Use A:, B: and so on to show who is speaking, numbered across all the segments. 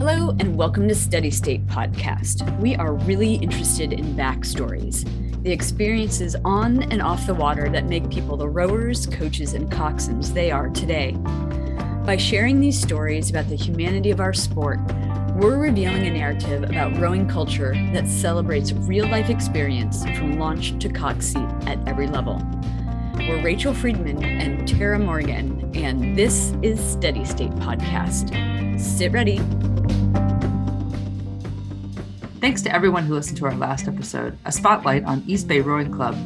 A: Hello, and welcome to Steady State Podcast. We are really interested in backstories, the experiences on and off the water that make people the rowers, coaches, and coxswains they are today. By sharing these stories about the humanity of our sport, we're revealing a narrative about rowing culture that celebrates real life experience from launch to cox seat at every level. We're Rachel Friedman and Tara Morgan, and this is Steady State Podcast. Sit ready.
B: Thanks to everyone who listened to our last episode, a spotlight on East Bay Rowing Club.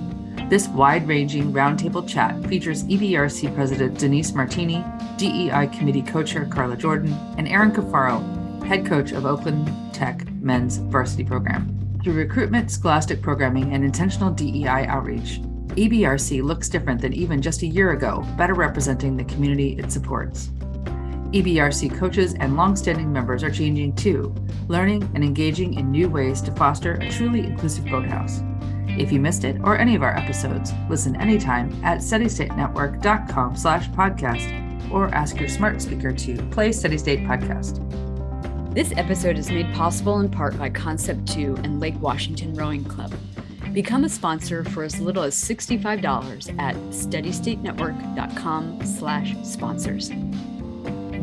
B: This wide ranging roundtable chat features EBRC President Denise Martini, DEI Committee Co Chair Carla Jordan, and Aaron Cafaro, head coach of Oakland Tech men's varsity program. Through recruitment, scholastic programming, and intentional DEI outreach, EBRC looks different than even just a year ago, better representing the community it supports. EBRC coaches and longstanding members are changing too, learning and engaging in new ways to foster a truly inclusive boathouse. If you missed it or any of our episodes, listen anytime at steadystatenetwork.com slash podcast or ask your smart speaker to play Steady State Podcast.
A: This episode is made possible in part by Concept 2 and Lake Washington Rowing Club. Become a sponsor for as little as $65 at steadystatenetwork.com slash sponsors.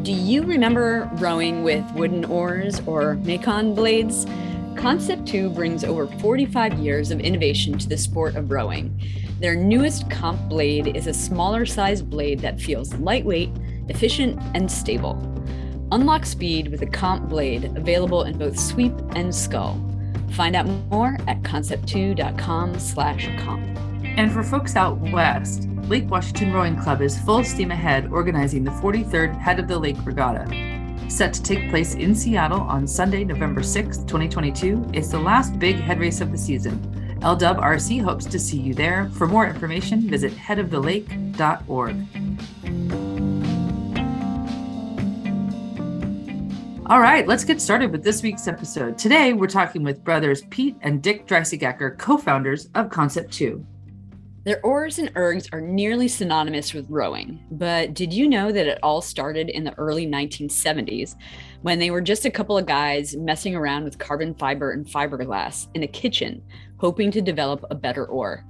A: Do you remember rowing with wooden oars or Macon blades? Concept 2 brings over 45 years of innovation to the sport of rowing. Their newest comp blade is a smaller sized blade that feels lightweight, efficient, and stable. Unlock speed with a comp blade available in both sweep and scull. Find out more at concept2.com slash comp.
B: And for folks out west, Lake Washington Rowing Club is full steam ahead organizing the 43rd Head of the Lake Regatta. Set to take place in Seattle on Sunday, November 6, 2022, it's the last big head race of the season. LWRC hopes to see you there. For more information, visit headofthelake.org. All right, let's get started with this week's episode. Today, we're talking with brothers Pete and Dick Dreisigacker, co founders of Concept 2.
A: Their oars and ergs are nearly synonymous with rowing, but did you know that it all started in the early 1970s when they were just a couple of guys messing around with carbon fiber and fiberglass in a kitchen, hoping to develop a better oar?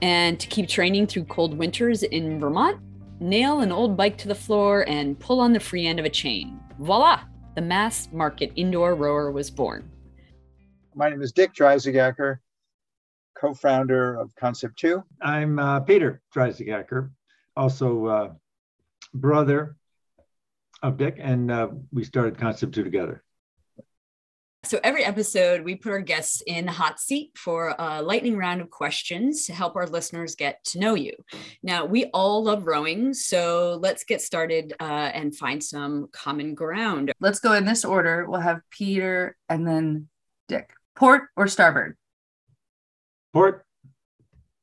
A: And to keep training through cold winters in Vermont, nail an old bike to the floor and pull on the free end of a chain. Voila! The mass market indoor rower was born.
C: My name is Dick Dreisigacker co-founder of Concept 2.
D: I'm uh, Peter Dreisigacker, also uh, brother of Dick, and uh, we started Concept 2 together.
A: So every episode, we put our guests in the hot seat for a lightning round of questions to help our listeners get to know you. Now, we all love rowing, so let's get started uh, and find some common ground.
B: Let's go in this order. We'll have Peter and then Dick. Port or starboard?
D: Port.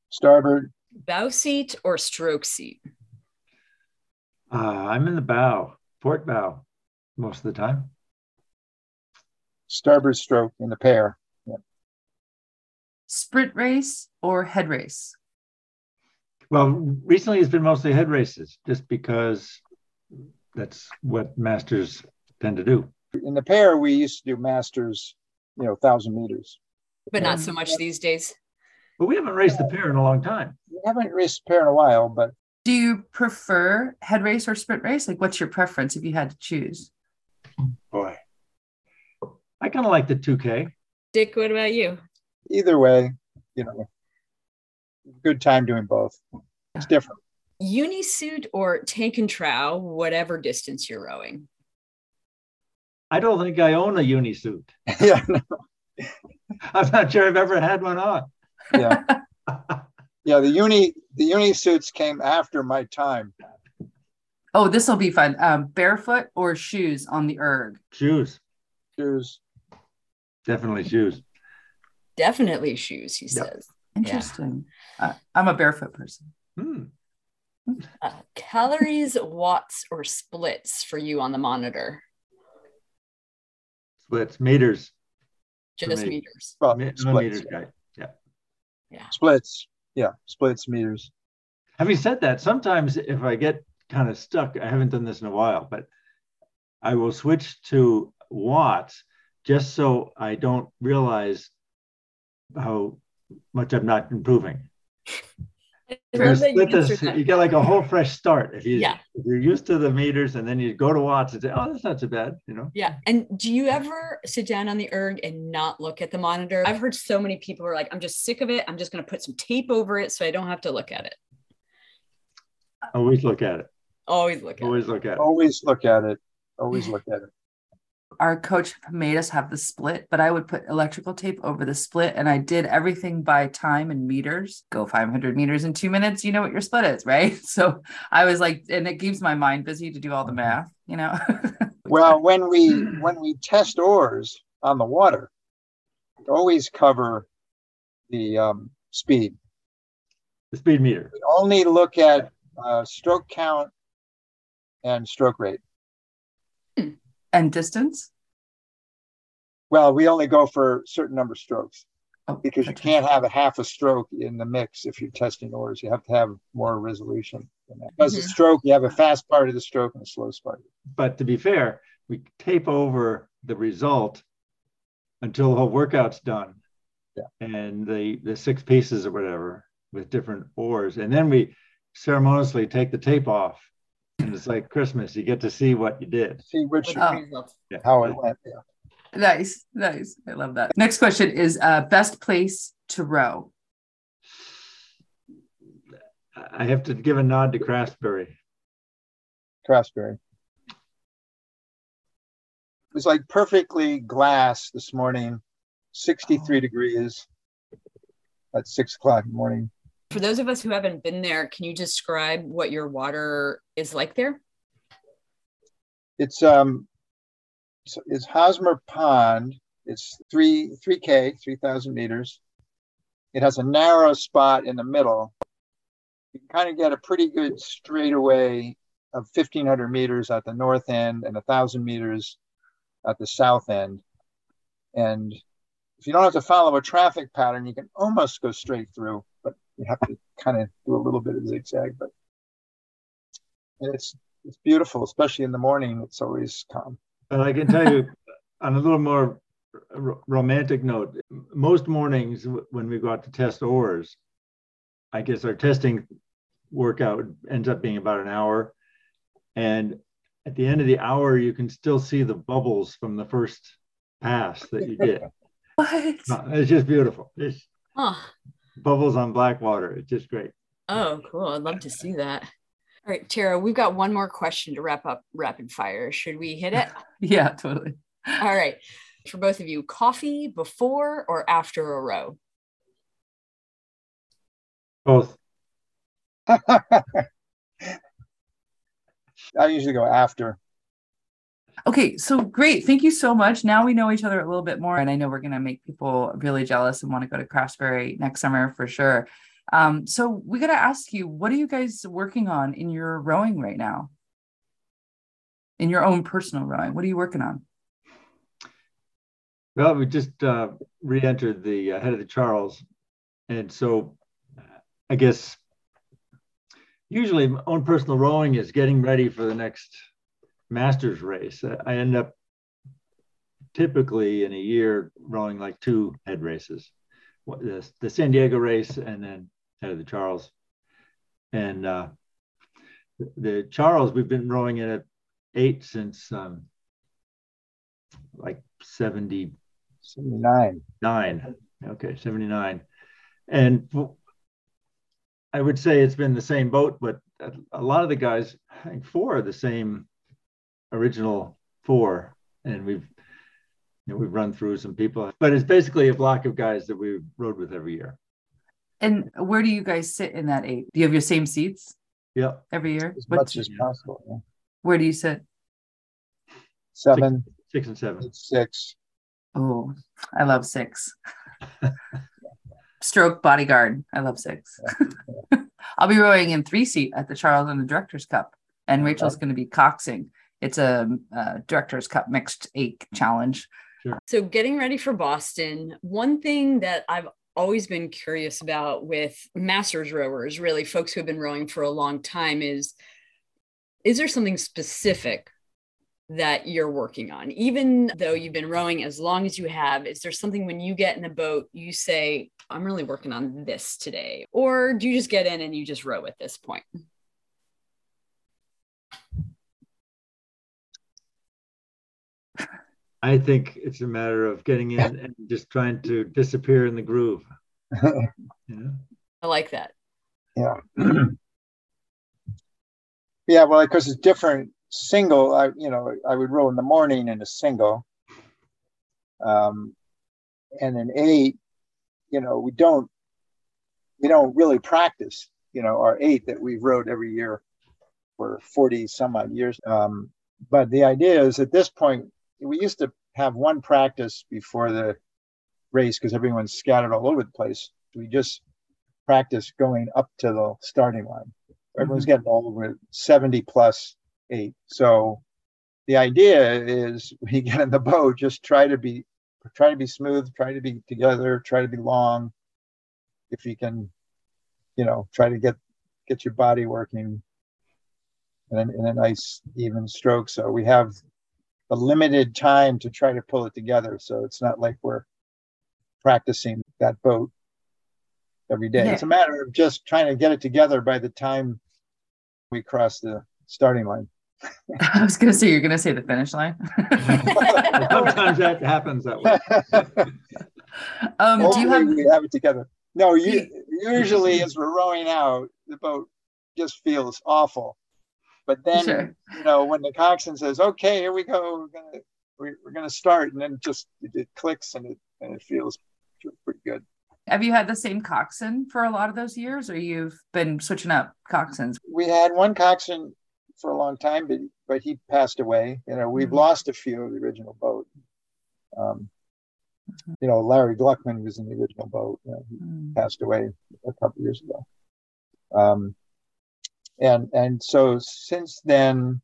C: Starboard.
A: Bow seat or stroke seat?
D: Uh, I'm in the bow, port bow, most of the time.
C: Starboard stroke in the pair. Yeah.
B: Sprint race or head race?
D: Well, recently it's been mostly head races, just because that's what masters tend to do.
C: In the pair, we used to do masters, you know, thousand meters.
A: But not so much these days.
D: But we haven't raced the pair in a long time.
C: We haven't raced the pair in a while, but
B: Do you prefer head race or sprint race? Like, what's your preference if you had to choose?
D: Boy, I kind of like the 2K.
A: Dick, what about you?
C: either way, you know, good time doing both. It's different.
A: Unisuit or tank and trow, whatever distance you're rowing.
D: I don't think I own a unisuit.
C: yeah, no,
D: I'm not sure I've ever had one on.
C: Yeah, yeah. The uni the uni suits came after my time.
B: Oh, this will be fun. Um, barefoot or shoes on the erg?
D: Shoes,
C: Shoes.
D: definitely shoes.
A: Definitely shoes, he
D: Yep.
A: says.
B: Interesting. Uh, I'm a barefoot person.
D: Hmm.
A: Uh, calories, watts, or splits for you on the monitor?
D: Splits, meters. For
A: Just
D: me.
A: meters.
C: Well,
D: I'm a meters guy.
A: Yeah.
C: Splits. Yeah, splits meters.
D: Having said that, sometimes if I get kind of stuck, I haven't done this in a while, but I will switch to watts just so I don't realize how much I'm not improving. This, you get like a whole fresh start if you yeah. if you're used to the meters and then you go to watts and say, oh, that's not so bad, you know.
A: Yeah. And do you ever sit down on the erg and not look at the monitor? I've heard so many people are like, I'm just sick of it. I'm just going to put some tape over it so I don't have to look at it.
D: Always look at it.
A: Always look
D: at Always it. look at it.
C: Always look at it. Always look at it
B: our coach made us have the split, but I would put electrical tape over the split and I did everything by time and meters. Go 500 meters in two minutes, you know what your split is, right? So I was like, and it keeps my mind busy to do all the math, you know?
C: well, when we when we test oars on the water, always cover the um, speed.
D: The speed meter.
C: We only look at uh, stroke count and stroke rate.
B: And distance?
C: Well, we only go for a certain number of strokes oh, because you can't have a half a stroke in the mix if you're testing oars. You have to have more resolution. Because mm-hmm. the stroke, you have a fast part of the stroke and a slow part.
D: But to be fair, we tape over the result until the whole workout's done.
C: Yeah.
D: And the the six pieces or whatever with different oars. And then we ceremoniously take the tape off and it's like Christmas. You get to see what you did.
C: See which oh. how it went. Yeah.
B: Nice, nice. I love that. Next question is uh, best place to row.
D: I have to give a nod to Craftsbury.
C: Craftsbury. It was like perfectly glass this morning, 63 degrees at six o'clock in the morning.
A: For those of us who haven't been there, can you describe what your water is like there?
C: It's um it's, Hosmer Pond. It's three three K, three thousand meters. It has a narrow spot in the middle. You can kind of get a pretty good straightaway of 1500 meters at the north end and 1000 meters at the south end. And if you don't have to follow a traffic pattern, you can almost go straight through you have to kind of do a little bit of zigzag, but it's it's beautiful, especially in the morning. It's always calm.
D: And I can tell you, on a little more r- romantic note, most mornings when we go out to test oars, I guess our testing workout ends up being about an hour, and at the end of the hour, you can still see the bubbles from the first pass that you did.
B: what?
D: Uh, it's just beautiful. It's, huh bubbles on black water. It's just great.
A: Oh, cool. I'd love to see that. All right, Tara, we've got one more question to wrap up rapid fire. Should we hit it?
B: yeah, totally.
A: All right. For both of you, coffee before or after a row?
D: Both.
C: I usually go after.
B: Okay, so great. Thank you so much. Now we know each other a little bit more, and I know we're going to make people really jealous and want to go to Craftsbury next summer for sure. Um, so we got to ask you, what are you guys working on in your rowing right now? In your own personal rowing, what are you working on?
D: Well, we just uh, re-entered the uh, head of the Charles, and so I guess usually my own personal rowing is getting ready for the next masters race. I end up typically in a year rowing like two head races, the, the San Diego race and then head of the Charles. And uh, the, the Charles, we've been rowing in at eight since um, like 70,
C: 79.
D: Nine. Okay, 79. And I would say it's been the same boat, but a lot of the guys, I think four are the same original four, and we've you know, we've run through some people, but it's basically a block of guys that we rode with every year.
B: And where do you guys sit in that eight? Do you have your same seats?
D: Yeah.
B: Every year?
C: As much as possible. Yeah.
B: Where do you sit?
C: Seven.
D: Six, six and seven.
C: Six.
B: Oh, I love six. Stroke bodyguard. I love six. I'll be rowing in three seat at the Charles and the Directors Cup, and Rachel's going to be coxing it's a, a director's cup mixed eight challenge.
A: Sure. So getting ready for Boston, one thing that I've always been curious about with masters rowers, really folks who have been rowing for a long time is is there something specific that you're working on? Even though you've been rowing as long as you have, is there something when you get in the boat, you say, I'm really working on this today? Or do you just get in and you just row at this point?
D: I think it's a matter of getting in and just trying to disappear in the groove.
A: yeah. I like that.
C: Yeah. yeah, well, because it's different single, I you know, I would row in the morning in a single. Um and an eight, you know, we don't we don't really practice, you know, our eight that we've rowed every year for 40 some odd years. Um, but the idea is at this point we used to have one practice before the race because everyone's scattered all over the place. We just practice going up to the starting line. Everyone's mm-hmm. getting all over 70 plus eight. So the idea is when you get in the boat, just try to be try to be smooth, try to be together, try to be long. If you can, you know, try to get get your body working in, in a nice even stroke. So we have a limited time to try to pull it together. So it's not like we're practicing that boat every day. Yeah. It's a matter of just trying to get it together by the time we cross the starting line.
B: I was going to say, you're going to say the finish line.
D: Sometimes that happens that way.
C: Um, do you have... we have it together? No, you, usually as we're rowing out, the boat just feels awful. But then, sure. you know, when the coxswain says, "Okay, here we go. We're gonna we're, we're gonna start," and then just it, it clicks and it and it feels pretty good.
B: Have you had the same coxswain for a lot of those years, or you've been switching up coxswains?
C: We had one coxswain for a long time, but but he passed away. You know, we've mm-hmm. lost a few of the original boat. Um, mm-hmm. You know, Larry Gluckman was in the original boat. You know, he mm-hmm. passed away a couple years ago. Um, and and so since then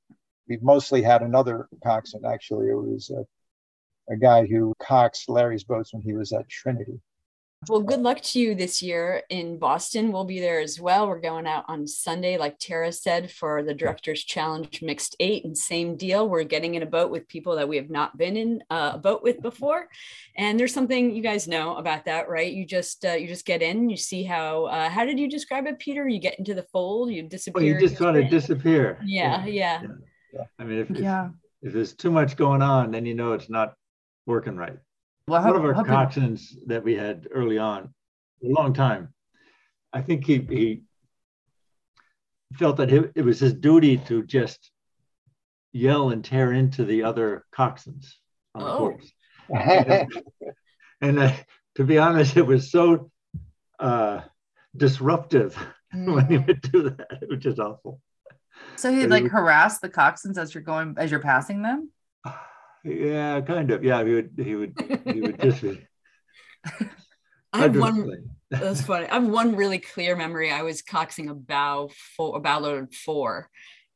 C: we've mostly had another coxswain actually. It was a, a guy who coxed larry's boats when he was at trinity
A: well, good luck to you this year in Boston. We'll be there as well. We're going out on Sunday, like Tara said, for the Directors Challenge Mixed Eight, and same deal. We're getting in a boat with people that we have not been in uh, a boat with before, and there's something you guys know about that, right? You just uh, you just get in, you see how uh, how did you describe it, Peter? You get into the fold, you disappear.
D: Well, you just sort of disappear.
A: Yeah, yeah,
D: yeah. yeah. I mean, if, yeah. if if there's too much going on, then you know it's not working right. Well, one of our coxswains that we had early on, a long time, I think he, he felt that it, it was his duty to just yell and tear into the other coxswains on the oh. course. and, and uh, to be honest, it was so uh, disruptive mm. when he would do that. It was just awful.
B: So he'd like harass the coxswains as you're going as you're passing them.
D: Yeah, kind of. Yeah, he would. He would. He would just be.
A: I have one. That's funny. I have one really clear memory. I was coxing a bow four, a bow load four,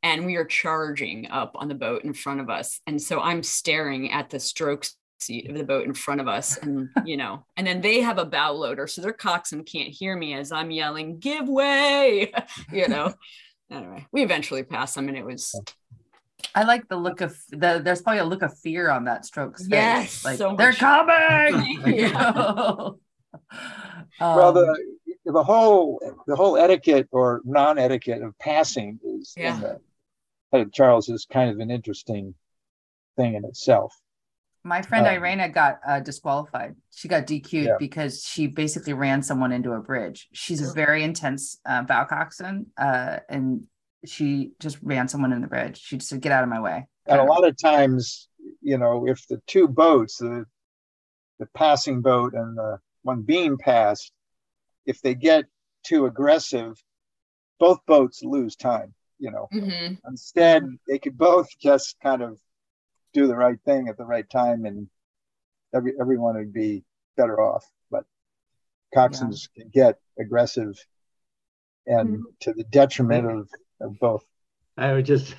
A: and we are charging up on the boat in front of us. And so I'm staring at the stroke seat of the boat in front of us, and you know, and then they have a bow loader, so their coxswain can't hear me as I'm yelling, "Give way!" you know. anyway, we eventually passed them, and it was
B: I like the look of the. There's probably a look of fear on that stroke's
A: yes,
B: face. Like so they're coming.
C: um, well, the the whole the whole etiquette or non etiquette of passing is yeah. the Charles is kind of an interesting thing in itself.
B: My friend um, Irena got uh, disqualified. She got DQ'd yeah. because she basically ran someone into a bridge. She's a very intense uh, bow uh, and she just ran someone in the bridge. She just said, "Get out of my way."
C: And a lot of times, you know, if the two boats, the the passing boat and the one being passed, if they get too aggressive, both boats lose time. You know, mm-hmm. instead they could both just kind of do the right thing at the right time, and every everyone would be better off. But coxswains yeah. can get aggressive and mm-hmm. to the detriment of of both.
D: I was just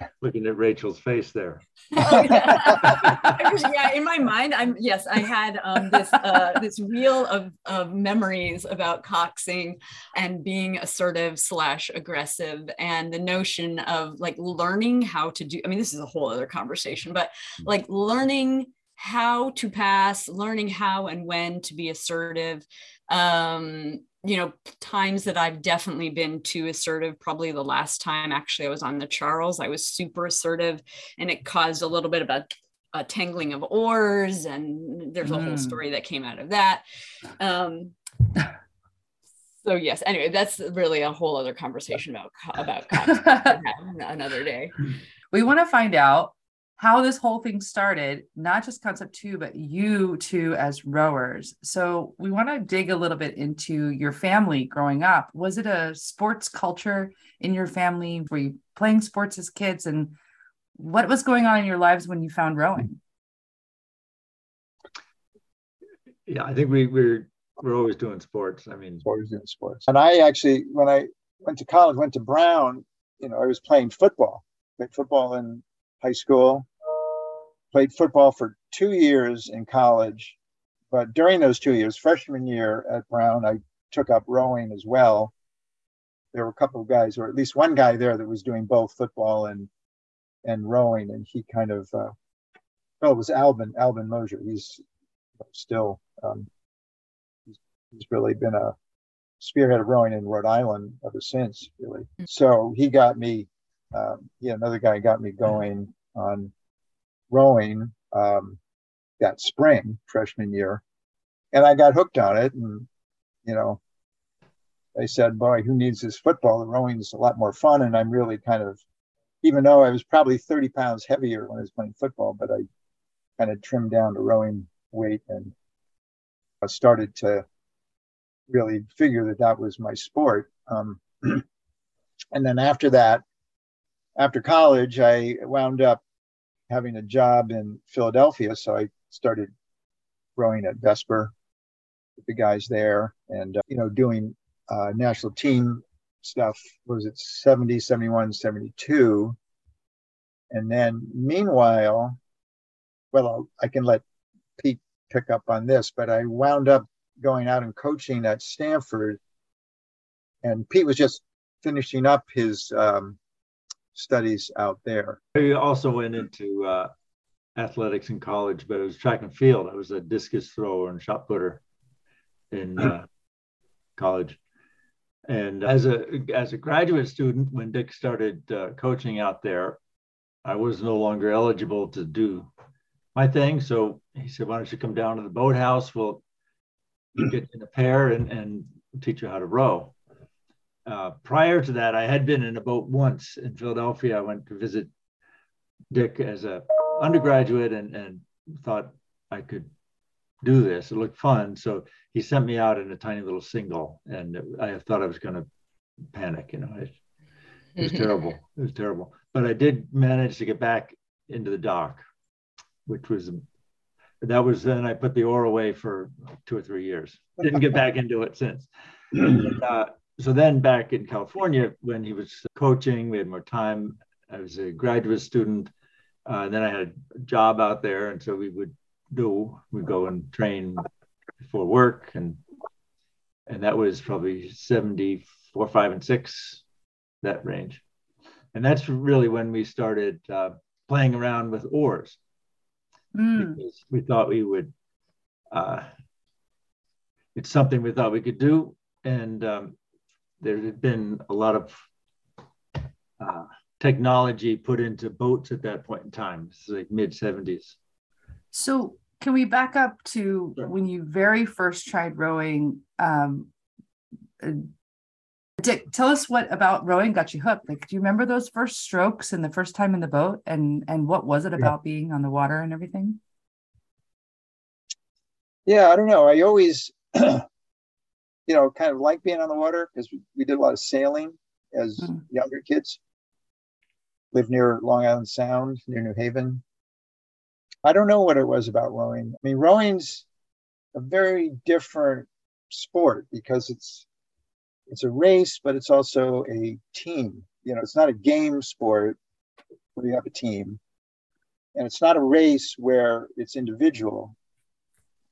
D: looking at Rachel's face there. Oh,
A: I actually, yeah, in my mind, I'm yes, I had um, this uh, this reel of of memories about coxing and being assertive slash aggressive, and the notion of like learning how to do. I mean, this is a whole other conversation, but like learning how to pass, learning how and when to be assertive. Um, you know, times that I've definitely been too assertive. Probably the last time actually I was on the Charles, I was super assertive and it caused a little bit of a, a tangling of oars. And there's a mm. whole story that came out of that. Um, so yes, anyway, that's really a whole other conversation about, about another day.
B: We want to find out how this whole thing started, not just Concept Two, but you two as rowers. So we want to dig a little bit into your family growing up. Was it a sports culture in your family? Were you playing sports as kids? And what was going on in your lives when you found rowing?
D: Yeah, I think we we're we're always doing sports. I mean,
C: always doing sports. And I actually, when I went to college, went to Brown. You know, I was playing football. Played football in high school, played football for two years in college. But during those two years, freshman year at Brown, I took up rowing as well. There were a couple of guys, or at least one guy there that was doing both football and and rowing, and he kind of uh, well, it was Albin Albin Mosier. He's still um, he's, he's really been a spearhead of rowing in Rhode Island ever since, really. Mm. So he got me um, yeah, another guy got me going on rowing um, that spring, freshman year, and I got hooked on it. And you know, they said, "Boy, who needs this football? The rowing's a lot more fun." And I'm really kind of, even though I was probably 30 pounds heavier when I was playing football, but I kind of trimmed down the rowing weight and I started to really figure that that was my sport. Um, and then after that, after college, I wound up having a job in Philadelphia. So I started rowing at Vesper with the guys there and, uh, you know, doing uh, national team stuff. was it 70, 71, 72? And then meanwhile, well, I can let Pete pick up on this, but I wound up going out and coaching at Stanford. And Pete was just finishing up his um, studies out there.
D: I also went into uh, athletics in college, but it was track and field. I was a discus thrower and shot putter in uh, college. And as a as a graduate student, when Dick started uh, coaching out there, I was no longer eligible to do my thing. So he said, "Why don't you come down to the boathouse? We'll get in a pair and, and teach you how to row." Uh, prior to that, I had been in a boat once in Philadelphia. I went to visit Dick as a undergraduate and, and thought I could do this. It looked fun. So he sent me out in a tiny little single, and I thought I was going to panic. You know, it, it was terrible. It was terrible. But I did manage to get back into the dock, which was that was then I put the oar away for two or three years. Didn't get back into it since. And, uh, so then back in California, when he was coaching, we had more time. I was a graduate student. Uh, and then I had a job out there. And so we would do, we'd go and train before work. And, and that was probably 74, five and six, that range. And that's really when we started uh, playing around with oars mm. because we thought we would, uh, it's something we thought we could do. And um, there had been a lot of uh, technology put into boats at that point in time. It's like mid 70s.
B: So, can we back up to sure. when you very first tried rowing? Um, uh, Dick, tell us what about rowing got you hooked. Like, do you remember those first strokes and the first time in the boat, and and what was it about yeah. being on the water and everything?
C: Yeah, I don't know. I always you know, kind of like being on the water because we, we did a lot of sailing as mm. younger kids. Lived near Long Island Sound, near New Haven. I don't know what it was about rowing. I mean, rowing's a very different sport because it's it's a race, but it's also a team. You know, it's not a game sport where you have a team. and it's not a race where it's individual.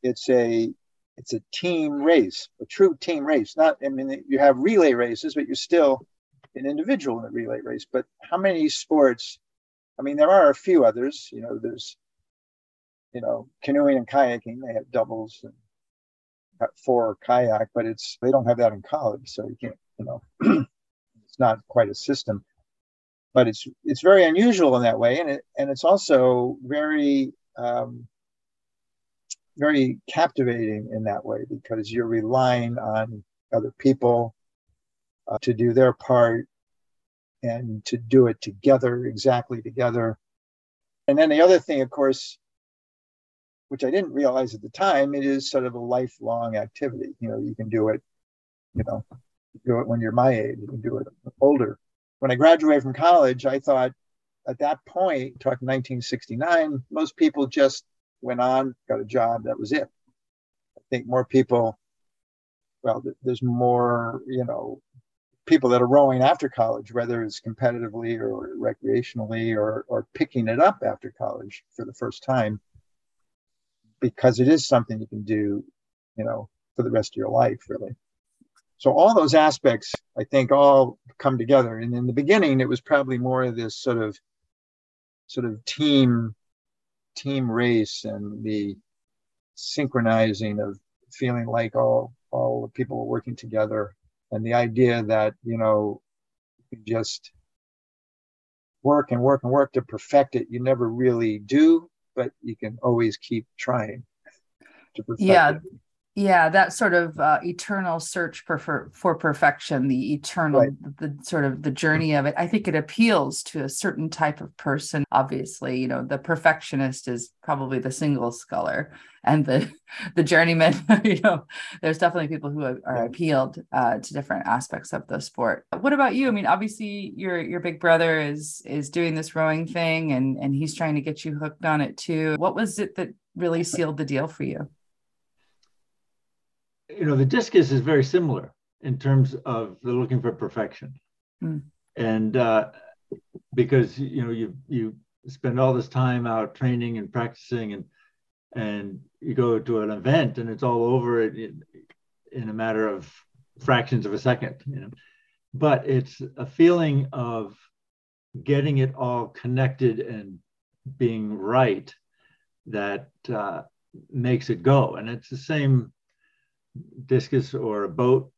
C: It's a it's a team race, a true team race. Not I mean you have relay races, but you're still an individual in a relay race. But how many sports? I mean, there are a few others. You know, there's you know canoeing and kayaking. They have doubles and four kayak, but it's they don't have that in college, so you can't. You know, it's not quite a system but it's it's very unusual in that way, and it and it's also very um, very captivating in that way because you're relying on other people uh, to do their part and to do it together, exactly together. And then the other thing, of course, which I didn't realize at the time, it is sort of a lifelong activity. You know, you can do it, you know, do it when you're my age, you can do it older when I graduated from college, I thought at that point, talking 1969, most people just went on, got a job, that was it. I think more people, well, there's more, you know, people that are rowing after college, whether it's competitively or recreationally or, or picking it up after college for the first time, because it is something you can do, you know, for the rest of your life, really. So all those aspects, I think, all come together. And in the beginning, it was probably more of this sort of sort of team team race and the synchronizing of feeling like all all the people are working together. And the idea that you know you just work and work and work to perfect it you never really do but you can always keep trying
B: to perfect yeah. it yeah that sort of uh, eternal search for, for, for perfection the eternal right. the, the, sort of the journey of it i think it appeals to a certain type of person obviously you know the perfectionist is probably the single sculler and the the journeyman you know there's definitely people who are, are appealed uh, to different aspects of the sport. What about you? I mean obviously your your big brother is is doing this rowing thing and and he's trying to get you hooked on it too. What was it that really sealed the deal for you
D: you know, the discus is very similar in terms of the looking for perfection. Mm. And uh, because, you know, you, you spend all this time out training and practicing and, and you go to an event and it's all over in, in a matter of fractions of a second, you know, but it's a feeling of getting it all connected and being right that uh, makes it go. And it's the same discus or a boat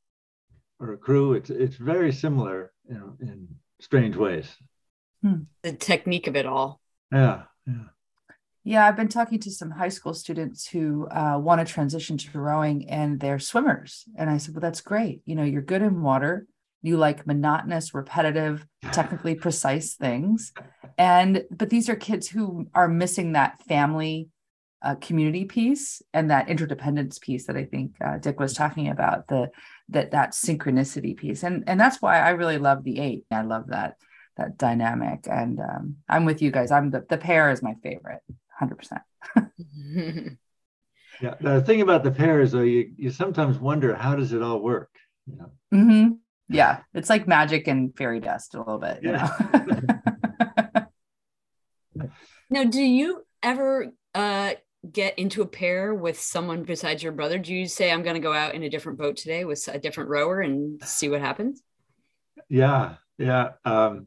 D: or a crew. It's it's very similar, you know, in strange ways.
A: Hmm. The technique of it all.
D: Yeah, yeah.
B: Yeah, I've been talking to some high school students who uh, want to transition to rowing and they're swimmers. And I said, well, that's great. You know, you're good in water. You like monotonous, repetitive, technically precise things. And, but these are kids who are missing that family uh, community piece and that interdependence piece that I think uh, Dick was talking about the that that synchronicity piece. And and that's why I really love the eight. I love that that dynamic. And um, I'm with you guys. I'm the the pair is my favorite 100 percent.
D: Yeah the thing about the pair is though you you sometimes wonder how does it all work? You know?
B: Mm-hmm. yeah it's like magic and fairy dust a little bit yeah.
A: You know? now do you ever uh get into a pair with someone besides your brother? Do you say, I'm going to go out in a different boat today with a different rower and see what happens?
D: Yeah, yeah. Um,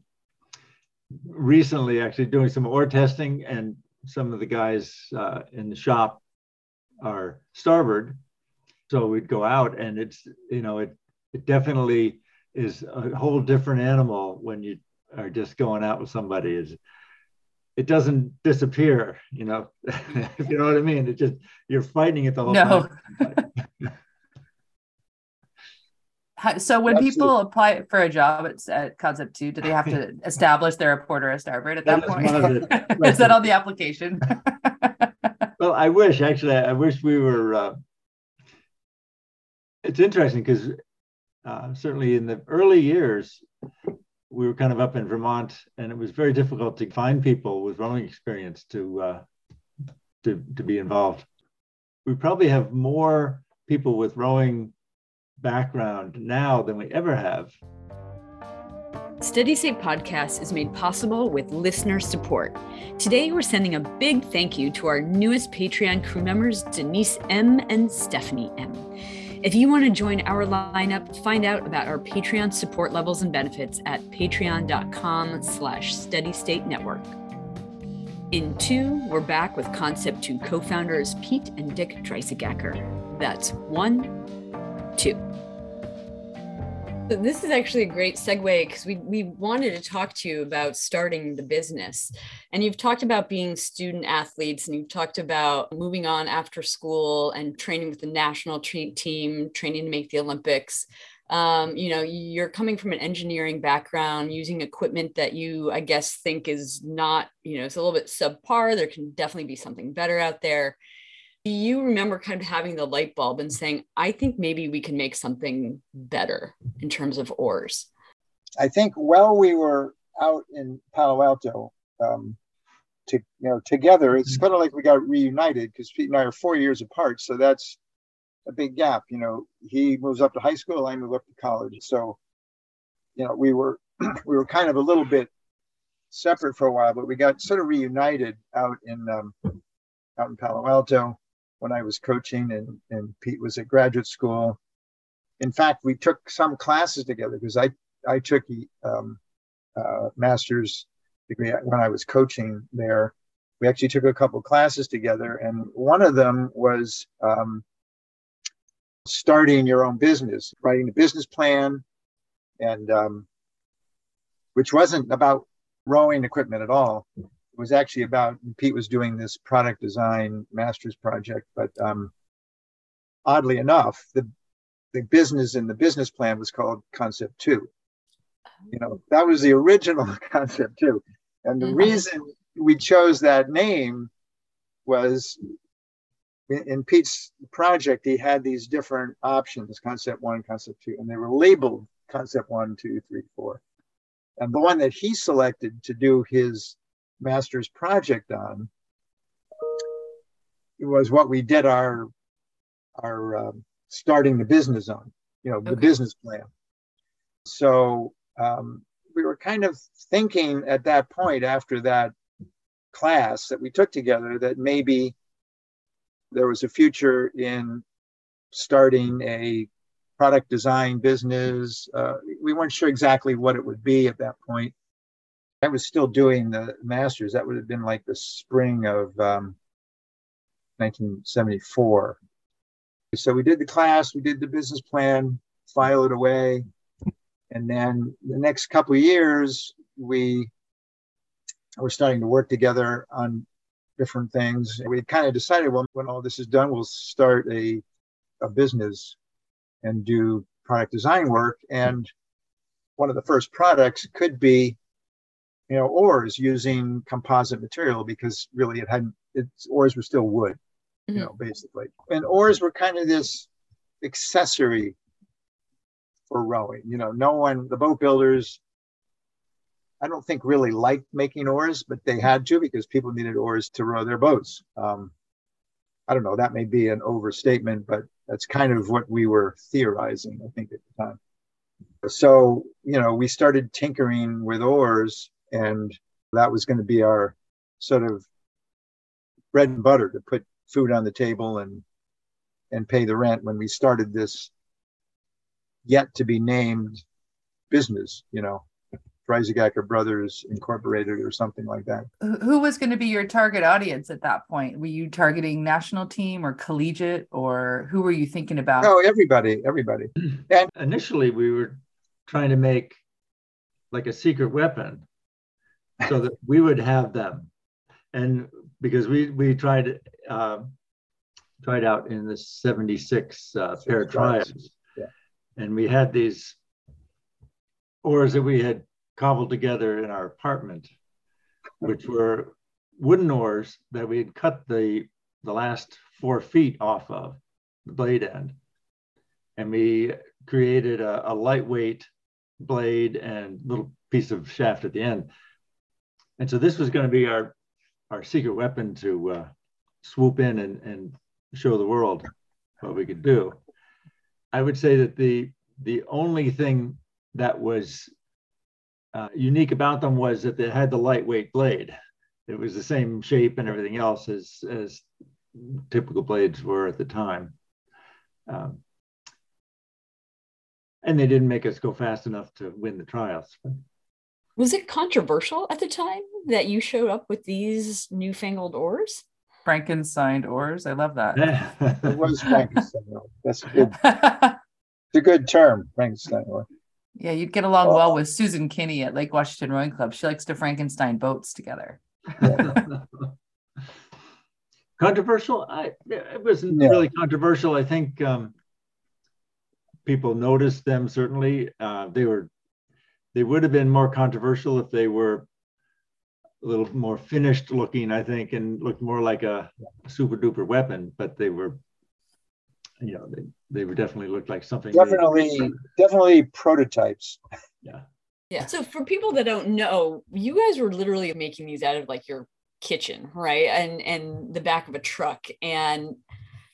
D: recently, actually, doing some oar testing, and some of the guys uh, in the shop are starboard. So we'd go out, and it's, you know, it, it definitely is a whole different animal when you are just going out with somebody. Is it doesn't disappear, you know, if you know what I mean. It just you're fighting it the whole no.
B: time. so when Absolutely. people apply for a job at, at Concept Two, do they have to establish they're a porter or starboard at that, that point? Is, is that on the application?
D: well, I wish actually. I wish we were. Uh, it's interesting because uh, certainly in the early years, we were kind of up in Vermont, and it was very difficult to find people with rowing experience to uh, to to be involved. We probably have more people with rowing background now than we ever have.
A: Steady State Podcast is made possible with listener support. Today, we're sending a big thank you to our newest Patreon crew members, Denise M. and Stephanie M. If you want to join our lineup, find out about our Patreon support levels and benefits at patreon.com slash steady state network. In two, we're back with Concept 2 co-founders Pete and Dick Dreisigacker. That's one, two. This is actually a great segue because we, we wanted to talk to you about starting the business. And you've talked about being student athletes and you've talked about moving on after school and training with the national team, training to make the Olympics. Um, you know, you're coming from an engineering background, using equipment that you, I guess, think is not, you know, it's a little bit subpar. There can definitely be something better out there do you remember kind of having the light bulb and saying, I think maybe we can make something better in terms of oars?
C: I think while we were out in Palo Alto, um, to you know, together, it's mm-hmm. kind of like we got reunited because Pete and I are four years apart. So that's a big gap. You know, he moves up to high school, I move up to college. So, you know, we were we were kind of a little bit separate for a while, but we got sort of reunited out in um, out in Palo Alto when I was coaching and, and Pete was at graduate school. In fact, we took some classes together because I, I took a um, uh, master's degree when I was coaching there. We actually took a couple classes together, and one of them was um, starting your own business, writing a business plan, and um, which wasn't about rowing equipment at all was actually about Pete was doing this product design master's project, but um, oddly enough, the the business in the business plan was called Concept Two. You know, that was the original Concept Two, and the mm-hmm. reason we chose that name was in, in Pete's project. He had these different options: Concept One, Concept Two, and they were labeled Concept One, Two, Three, Four. And the one that he selected to do his master's project on it was what we did our our um, starting the business on you know okay. the business plan. So um, we were kind of thinking at that point after that class that we took together that maybe there was a future in starting a product design business. Uh, we weren't sure exactly what it would be at that point I was still doing the masters. That would have been like the spring of um, 1974. So we did the class, we did the business plan, file it away, and then the next couple of years we were starting to work together on different things. We kind of decided, well, when all this is done, we'll start a a business and do product design work. And one of the first products could be you know, oars using composite material because really it hadn't, its oars were still wood, mm-hmm. you know, basically. And oars were kind of this accessory for rowing. You know, no one, the boat builders, I don't think really liked making oars, but they had to because people needed oars to row their boats. Um, I don't know, that may be an overstatement, but that's kind of what we were theorizing, I think, at the time. So, you know, we started tinkering with oars and that was going to be our sort of bread and butter to put food on the table and and pay the rent when we started this yet to be named business you know Dreisigacker Brothers Incorporated or something like that.
B: Who was going to be your target audience at that point? Were you targeting national team or collegiate or who were you thinking about?
C: Oh, everybody, everybody.
D: And initially we were trying to make like a secret weapon so that we would have them. And because we we tried uh, tried out in the 76 uh, pair trials, yeah. and we had these oars that we had cobbled together in our apartment, which were wooden oars that we had cut the the last four feet off of the blade end, and we created a, a lightweight blade and little piece of shaft at the end and so this was going to be our our secret weapon to uh, swoop in and, and show the world what we could do. I would say that the the only thing that was uh, unique about them was that they had the lightweight blade. It was the same shape and everything else as, as typical blades were at the time. Um, and they didn't make us go fast enough to win the trials.
A: Was it controversial at the time that you showed up with these newfangled oars?
B: Frankenstein oars. I love that.
C: it was Frankenstein. That's good. it's a good term, Frankenstein oar.
B: Yeah, you'd get along oh. well with Susan Kinney at Lake Washington Rowing Club. She likes to Frankenstein boats together.
D: controversial? I, it wasn't yeah. really controversial. I think um, people noticed them. Certainly, uh, they were. They would have been more controversial if they were a little more finished looking, I think, and looked more like a super duper weapon. But they were you know they, they would definitely look like something
C: definitely definitely prototypes.
D: Yeah.
A: Yeah. So for people that don't know you guys were literally making these out of like your kitchen right? And and the back of a truck. And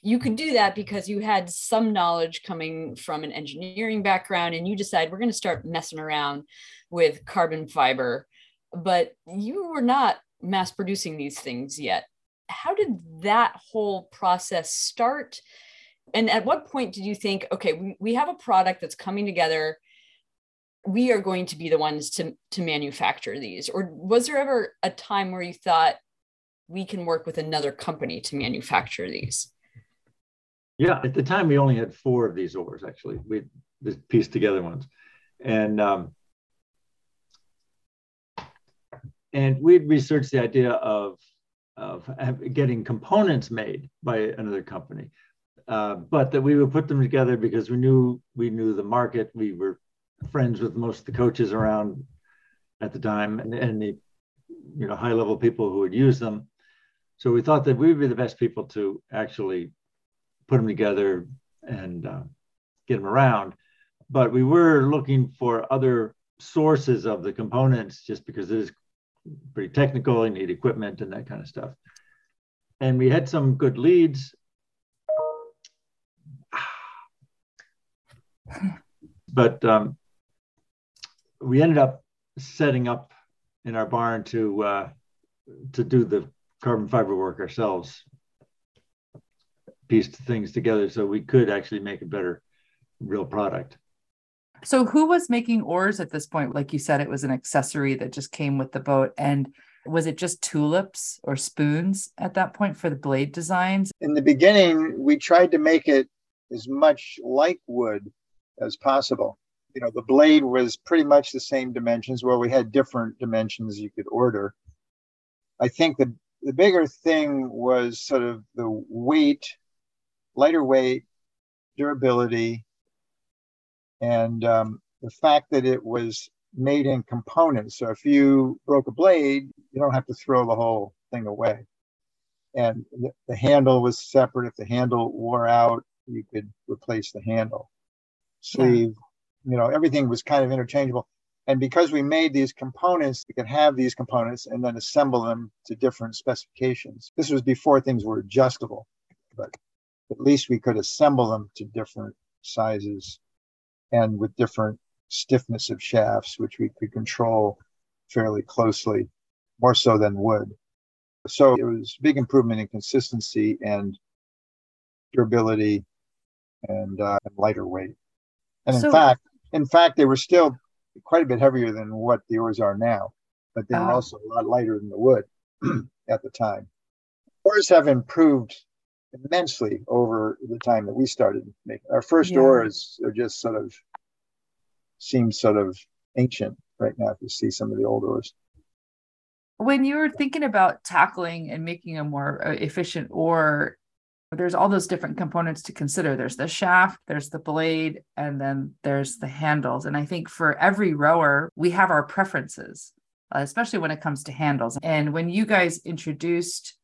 A: you could do that because you had some knowledge coming from an engineering background and you decide we're going to start messing around with carbon fiber. But you were not mass producing these things yet. How did that whole process start? And at what point did you think okay we, have a product that's coming together. We are going to be the ones to to manufacture these. Or was there ever a time where you thought we can work with another company to manufacture these
D: yeah at the time we only had four of these oars actually we pieced together ones and um, and we'd researched the idea of of getting components made by another company uh, but that we would put them together because we knew we knew the market. We were friends with most of the coaches around at the time and, and the you know high level people who would use them. So we thought that we would be the best people to actually put them together and uh, get them around. But we were looking for other sources of the components just because it is pretty technical. You need equipment and that kind of stuff. And we had some good leads but um, we ended up setting up in our barn to uh, to do the carbon fiber work ourselves, pieced things together so we could actually make a better real product.
B: So who was making oars at this point? Like you said, it was an accessory that just came with the boat. And was it just tulips or spoons at that point for the blade designs?
C: In the beginning, we tried to make it as much like wood as possible. You know, the blade was pretty much the same dimensions. Well, we had different dimensions you could order. I think the, the bigger thing was sort of the weight, lighter weight, durability, and um, the fact that it was made in components. So if you broke a blade, you don't have to throw the whole thing away. And the, the handle was separate. If the handle wore out, you could replace the handle sleeve. Yeah. You know, everything was kind of interchangeable. And because we made these components, we could have these components and then assemble them to different specifications. This was before things were adjustable, but at least we could assemble them to different sizes and with different stiffness of shafts, which we could control fairly closely, more so than wood. So it was big improvement in consistency and durability and, uh, and lighter weight. And in so, fact, in fact, they were still quite a bit heavier than what the oars are now, but they were uh, also a lot lighter than the wood at the time. Oars have improved immensely over the time that we started making. Our first yeah. oars are just sort of seem sort of ancient right now if you see some of the old oars.
B: When you were thinking about tackling and making a more uh, efficient oar, there's all those different components to consider there's the shaft there's the blade and then there's the handles and i think for every rower we have our preferences uh, especially when it comes to handles and when you guys introduced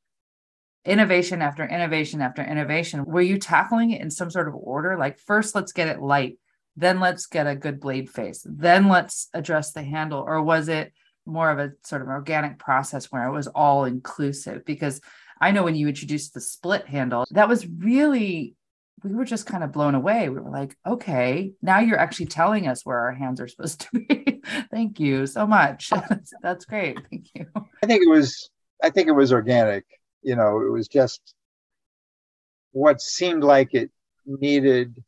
B: innovation after innovation after innovation were you tackling it in some sort of order like first let's get it light then let's get a good blade face then let's address the handle or was it more of a sort of organic process where it was all inclusive because I know when you introduced the split handle, that was really we were just kind of blown away. We were like, okay, now you're actually telling us where our hands are supposed to be. Thank you so much. that's, great. Thank you.
C: I think it was I think it was organic. You know, it was just what seemed like it needed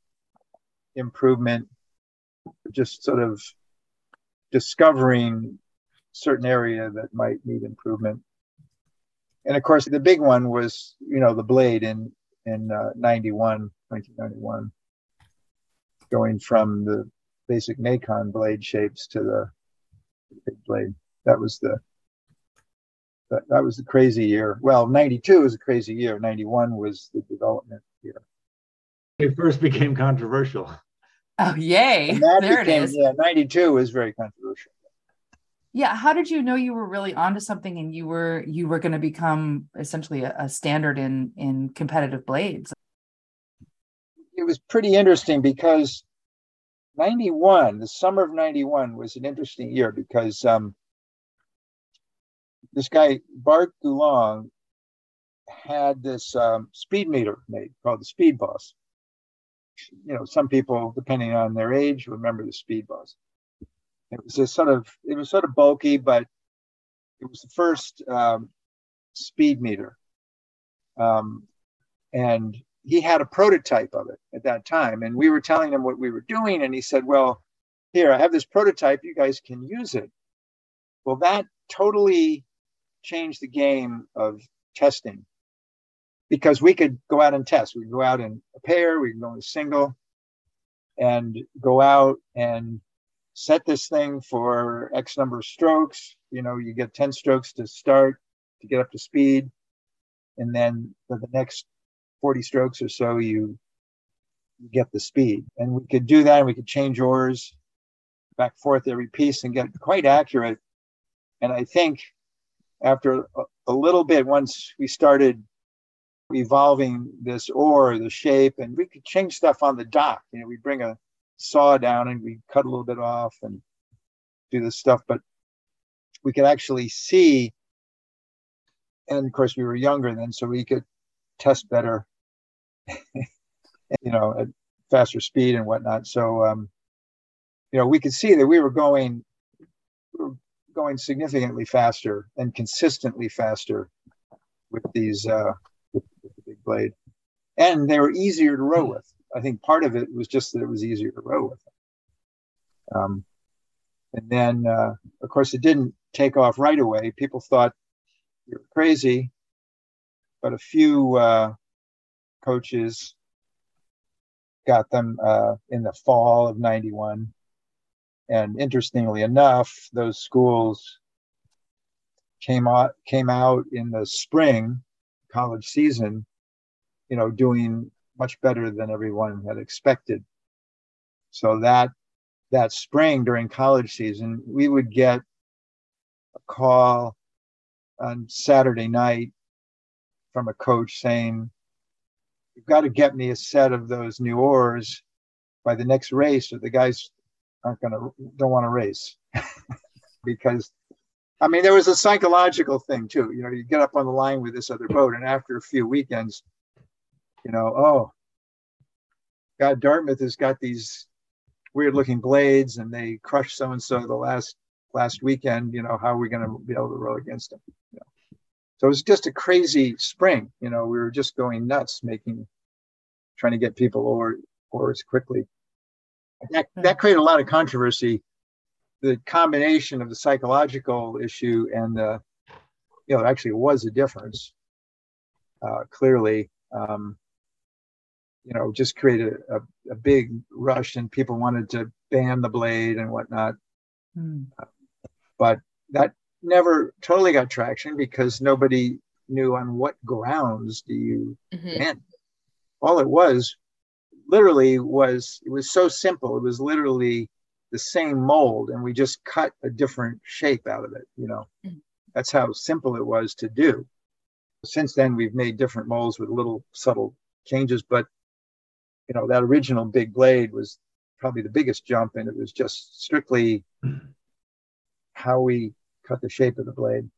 C: improvement, just sort of discovering certain area that might need improvement. And of course, the big one was, you know, the blade in in uh, 91, 1991, going from the basic Macon blade shapes to the big blade. That was the that, that was the crazy year. Well, 92 was a crazy year. 91 was the development year.
D: It first became controversial.
B: Oh, yay. there became, it is.
C: Yeah, 92 was very controversial.
B: Yeah. How did you know you were really onto something and you were you were going to become essentially a, a standard in in competitive blades?
C: It was pretty interesting because 91, the summer of 91 was an interesting year because um, this guy Bart Goulong had this um, speed meter made called the Speed Boss. You know, some people, depending on their age, remember the Speed Boss. It was a sort of it was sort of bulky, but it was the first um, speed meter, um, and he had a prototype of it at that time. And we were telling him what we were doing, and he said, "Well, here I have this prototype. You guys can use it." Well, that totally changed the game of testing because we could go out and test. We could go out in a pair, we could go in a single, and go out and set this thing for X number of strokes. You know, you get 10 strokes to start to get up to speed. And then for the next 40 strokes or so, you get the speed. And we could do that and we could change oars back forth every piece and get quite accurate. And I think after a, little bit, once we started evolving this oar, the shape, and we could change stuff on the dock. You know, we bring a saw down and we cut a little bit off and do this stuff, but we could actually see. And of course, we were younger then, so we could test better, you know, at faster speed and whatnot. So, um, you know, we could see that we were going, going significantly faster and consistently faster with these uh, with, the big blade, and they were easier to row with. I think part of it was just that it was easier to row with. Um, and then, uh, of course, it didn't take off right away. People thought you were crazy, but a few uh, coaches got them uh, in the fall of 91. And interestingly enough, those schools came out, came out in the spring college season, you know, doing much better than everyone had expected. So that that spring during college season, we would get a call on Saturday night from a coach saying, You've got to get me a set of those new oars by the next race, or the guys aren't gonna don't want to race. because I mean there was a psychological thing too. You know, you get up on the line with this other boat, and after a few weekends, you know, oh, God, Dartmouth has got these weird looking blades and they crushed so and so the last last weekend. You know, how are we going to be able to row against them? You know? So it was just a crazy spring. You know, we were just going nuts, making, trying to get people over oars quickly. That, that created a lot of controversy. The combination of the psychological issue and the, you know, it actually was a difference. Uh, clearly, um, you know, just created a, a, big rush and people wanted to ban the blade and whatnot. Mm. but that never totally got traction because nobody knew on what grounds do you mm-hmm. ban. All it was literally was it was so simple. It was literally the same mold and we just cut a different shape out of it, you know. Mm-hmm. That's how simple it was to do. Since then we've made different molds with little subtle changes, but you know that original big blade was probably the biggest jump and it was just strictly how we cut the shape of the blade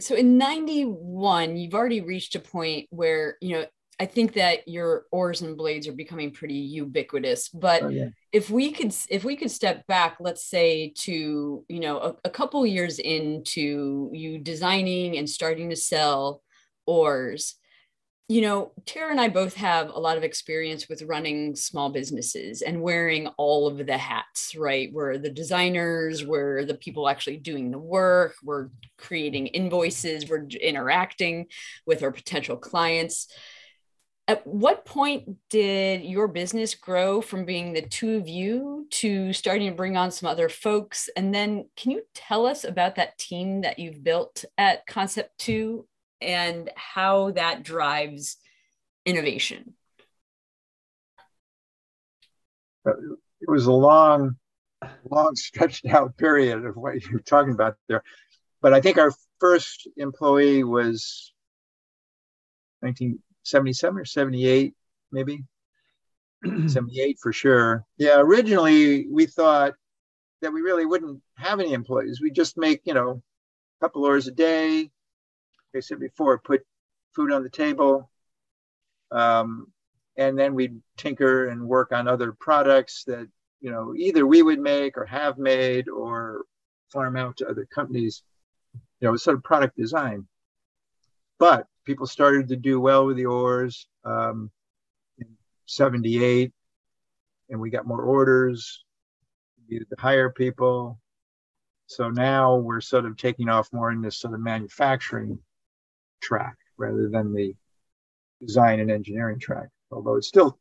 A: so in 91 you've already reached a point where you know I think that your oars and blades are becoming pretty ubiquitous. But oh, yeah. if we could if we could step back, let's say to you know a, a couple years into you designing and starting to sell oars, you know, Tara and I both have a lot of experience with running small businesses and wearing all of the hats, right? We're the designers, we're the people actually doing the work, we're creating invoices, we're interacting with our potential clients. At what point did your business grow from being the two of you to starting to bring on some other folks? And then can you tell us about that team that you've built at Concept 2 and how that drives innovation?
C: It was a long, long stretched out period of what you're talking about there. But I think our first employee was 1977 or 78, maybe. 78 for sure. Yeah, originally we thought that we really wouldn't have any employees. We just make, you know, a couple hours a day, I said before, put food on the table. Um, and then we'd tinker and work on other products that, you know, either we would make or have made or farm out to other companies, you know, sort of product design. But people started to do well with the oars um, in 78, and we got more orders. We needed to hire people. So now we're sort of taking off more in this sort of manufacturing track rather than the design and engineering track. Although it's still,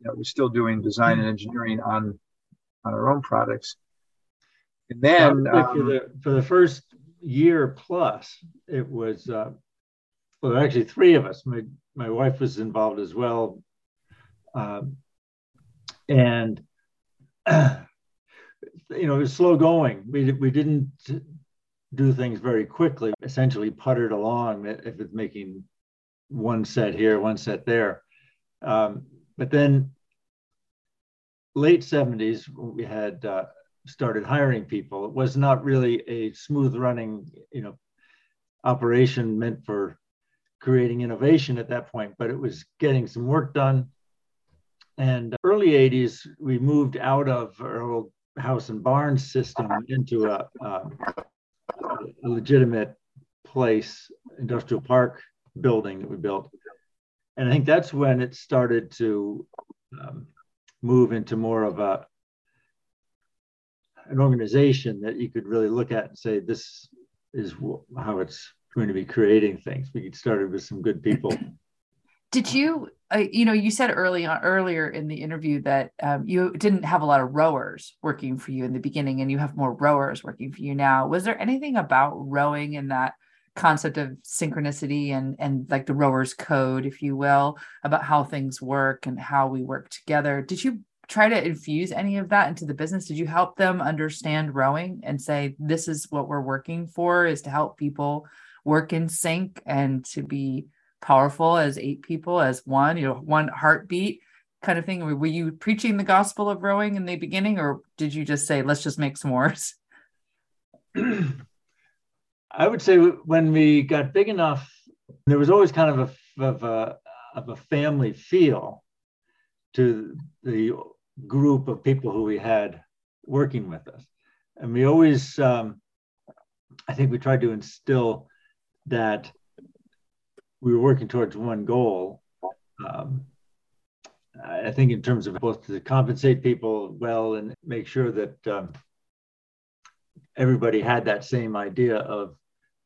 C: you know, we're still doing design and engineering on on our own products. And then
D: um, for the for the first year plus, it was uh, well, actually three of us. My my wife was involved as well, um, and you know it was slow going. We we didn't do things very quickly, essentially puttered along if it's making one set here, one set there. Um, but then late 70s, we had uh, started hiring people. It was not really a smooth running, you know, operation meant for creating innovation at that point, but it was getting some work done. And early 80s, we moved out of our old house and barn system into a, a a legitimate place, industrial park building that we built. And I think that's when it started to um, move into more of a an organization that you could really look at and say this is how it's going to be creating things. We get started with some good people.
B: Did you uh, you know, you said early on earlier in the interview that um, you didn't have a lot of rowers working for you in the beginning, and you have more rowers working for you now. Was there anything about rowing in that concept of synchronicity and and like the rowers code, if you will, about how things work and how we work together? Did you try to infuse any of that into the business? Did you help them understand rowing and say this is what we're working for is to help people work in sync and to be powerful as eight people as one you know one heartbeat kind of thing. Were you preaching the gospel of rowing in the beginning or did you just say let's just make s'mores
D: i would say when we got big enough there was always kind of a of a, of a family feel to the group of people who we had working with us. And we always um, i think we tried to instill that we were working towards one goal. Um, I think in terms of both to compensate people well and make sure that um, everybody had that same idea of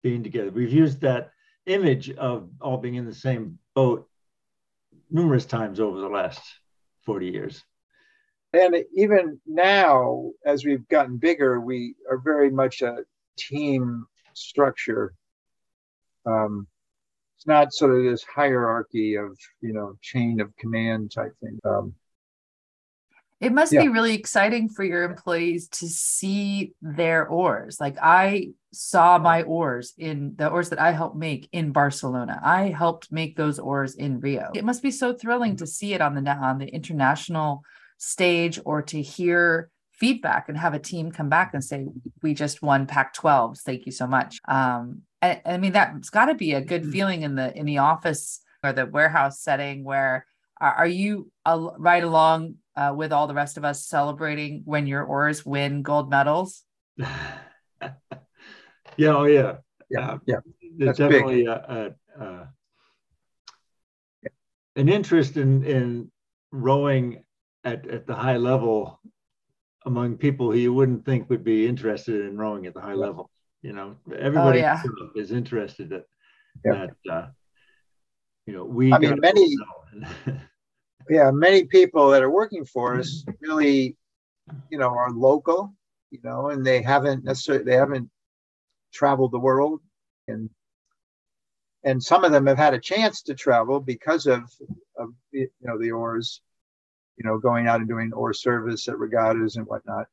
D: being together. We've used that image of all being in the same boat numerous times over the last 40 years.
C: And even now, as we've gotten bigger, we are very much a team structure. Um, it's not sort of this hierarchy of you know chain of command type thing. Um,
B: it must yeah. be really exciting for your employees to see their oars. Like I saw my oars in the oars that I helped make in Barcelona. I helped make those oars in Rio. It must be so thrilling to see it on the on the international stage or to hear feedback and have a team come back and say, "We just won Pac-12. Thank you so much." Um, I, I mean, that's got to be a good mm-hmm. feeling in the in the office or the warehouse setting where are, are you uh, right along uh, with all the rest of us celebrating when your oars win gold medals?
D: yeah, oh yeah,
C: Yeah, yeah.
D: There's
C: That's
D: definitely a, a, a, an interest in in rowing at, at the high level among people who you wouldn't think would be interested in rowing at the high level. You know, everybody
B: yeah.
D: is interested that
C: Yeah.
D: that uh, you know we.
C: I mean, many- yeah, many people that are working for us really, you know, are local, you know, and they haven't necessarily they haven't traveled the world, and and some of them have had a chance to travel because of of you know the oars, you know, going out and doing oar service at regattas and whatnot.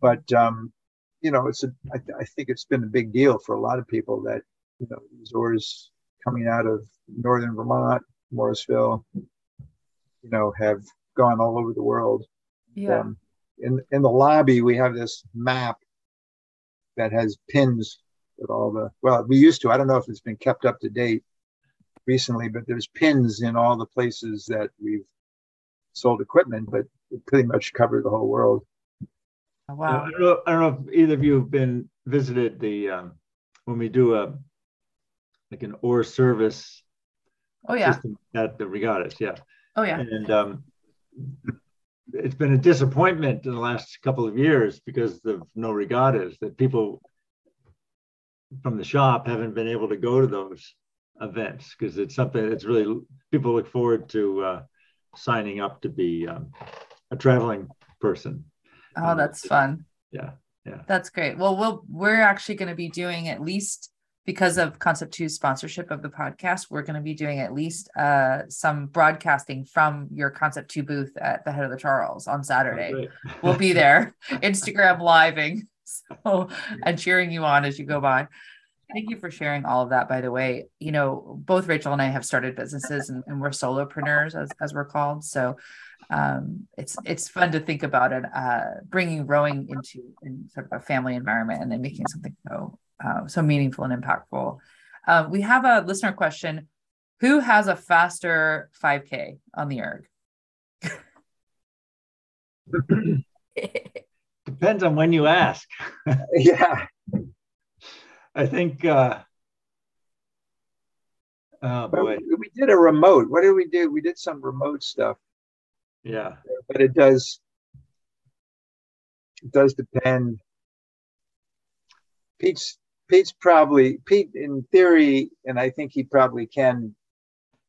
C: But um, you know, it's a I, th- I think it's been a big deal for a lot of people that you know these oars coming out of northern Vermont, Morrisville, you know, have gone all over the world.
B: Yeah.
C: Um, in in the lobby, we have this map that has pins with all the. Well, we used to. I don't know if it's been kept up to date recently, but there's pins in all the places that we've sold equipment, but it pretty much covered the whole world.
B: Oh,
D: I
B: wow.
D: don't know. I don't know if either of you have been visited the um, when we do a like an oar service
B: Oh yeah.
D: system at the regattas. Yeah.
B: Oh yeah.
D: And um, it's been a disappointment in the last couple of years because of no regattas that people from the shop haven't been able to go to those events because it's something that's really people look forward to uh, signing up to be um, a traveling person.
B: Oh, that's fun.
D: Yeah. Yeah.
B: That's great. Well, we'll we're actually going to be doing at least because of Concept 2's sponsorship of the podcast, we're going to be doing at least uh, some broadcasting from your Concept 2 booth at the head of the Charles on Saturday.
D: Great.
B: We'll be there, Instagram living, so and cheering you on as you go by. Thank you for sharing all of that. By the way, you know both Rachel and I have started businesses, and, and we're solopreneurs, as as we're called. So um, it's it's fun to think about it, uh, bringing rowing into in sort of a family environment, and then making something so uh, so meaningful and impactful. Uh, we have a listener question: Who has a faster 5K on the erg?
D: Depends on when you ask.
C: yeah.
D: I think. Uh, oh
C: But
D: boy,
C: we we did a remote. What did we do? We did some remote stuff,
D: yeah.
C: but it does it does depend. Pete's Pete's probably Pete in theory, and I think he probably can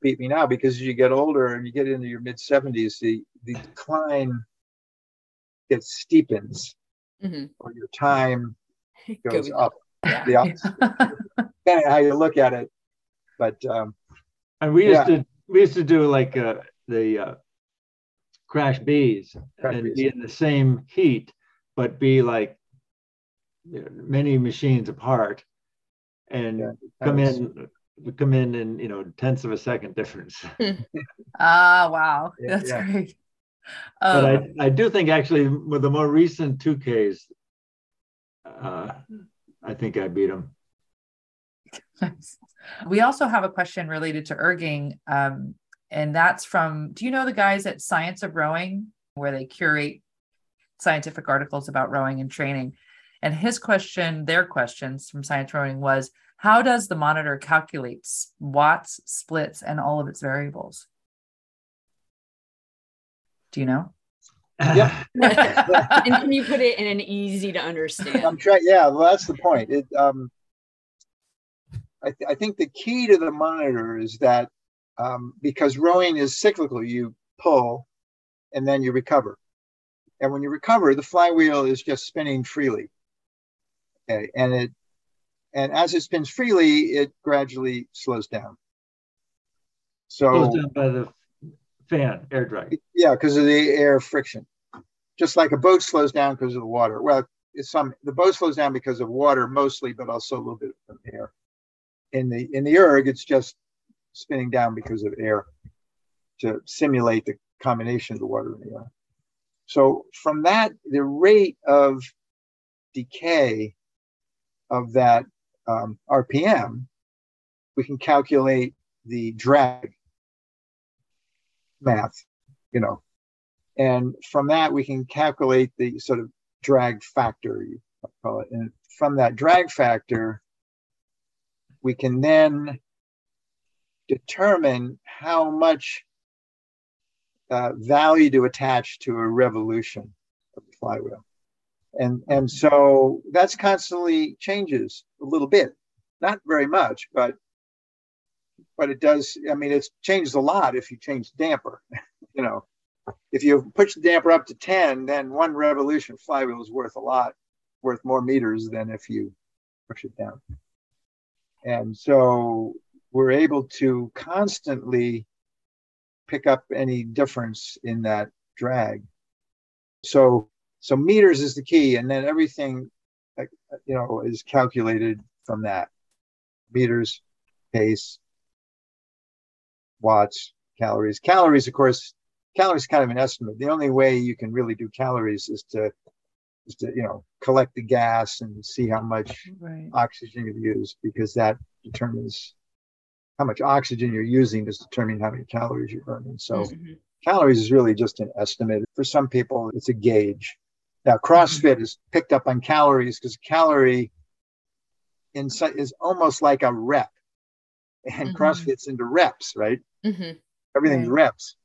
C: beat me now because as you get older and you get into your mid 70s, the, the decline gets steepens
A: Mhm.
C: or your time goes
A: Goes
C: up.
A: Yeah.
C: The opposite. Depending on how you look at it. But um,
D: And we used to we used to do like uh, the uh, CRASH-B's
C: Crash
D: and
C: bees.
D: be in the same heat, but be like you know, many machines apart, and
C: Yeah,
D: come
C: was-
D: in come in in you know tenths of a second difference.
B: Ah, wow,
C: Yeah,
B: that's
C: yeah.
B: great.
D: but
B: Um,
D: I I do think actually with the more recent two Ks, uh, I think I beat them.
B: We also have a question related to erging, um, and that's from. Do you know the guys at Science of Rowing, where they curate scientific articles about rowing and training? And his question, their questions from Science Rowing was, how does the monitor calculate watts, splits, and all of its variables? Do you know?
C: Yep.
A: and can you put it in an easy to understand?
C: I'm trying. Yeah, well, that's the point. It, um, I, th- I think the key to the monitor is that um, because rowing is cyclical, you pull and then you recover, and when you recover, the flywheel is just spinning freely. Okay, and it and as it spins freely, it gradually slows down. So
D: Closed down by the fan air drag.
C: yeah, because of the air friction. Just like a boat slows down because of the water. Well, it's some the boat slows down because of water mostly, but also a little bit of air. In the in the erg, it's just spinning down because of air to simulate the combination of the water and the air. So from that, the rate of decay of that um, RPM, we can calculate the drag math, you know. And from that, we can calculate the sort of drag factor, you call it. And from that drag factor, we can then determine how much uh, value to attach to a revolution of the flywheel. And, and so that's constantly changes a little bit, not very much, but but it does. I mean, it's changed a lot if you change the damper. you know, if you push the damper up to 10, then one revolution flywheel is worth a lot, worth more meters than if you push it down. And so we're able to constantly pick up any difference in that drag. So so meters is the key, and then everything you know is calculated from that. Meters, pace, watts, calories. Calories, of course, calories kind of an estimate. The only way you can really do calories is to is to you know collect the gas and see how much right. oxygen you've used because that determines how much oxygen you're using is determining how many calories you're burning. So mm-hmm. calories is really just an estimate. For some people, it's a gauge. Now CrossFit mm-hmm. is picked up on calories because calorie inside is almost like a rep, and mm-hmm. CrossFit's into reps, right? Mm-hmm. Everything's right. reps,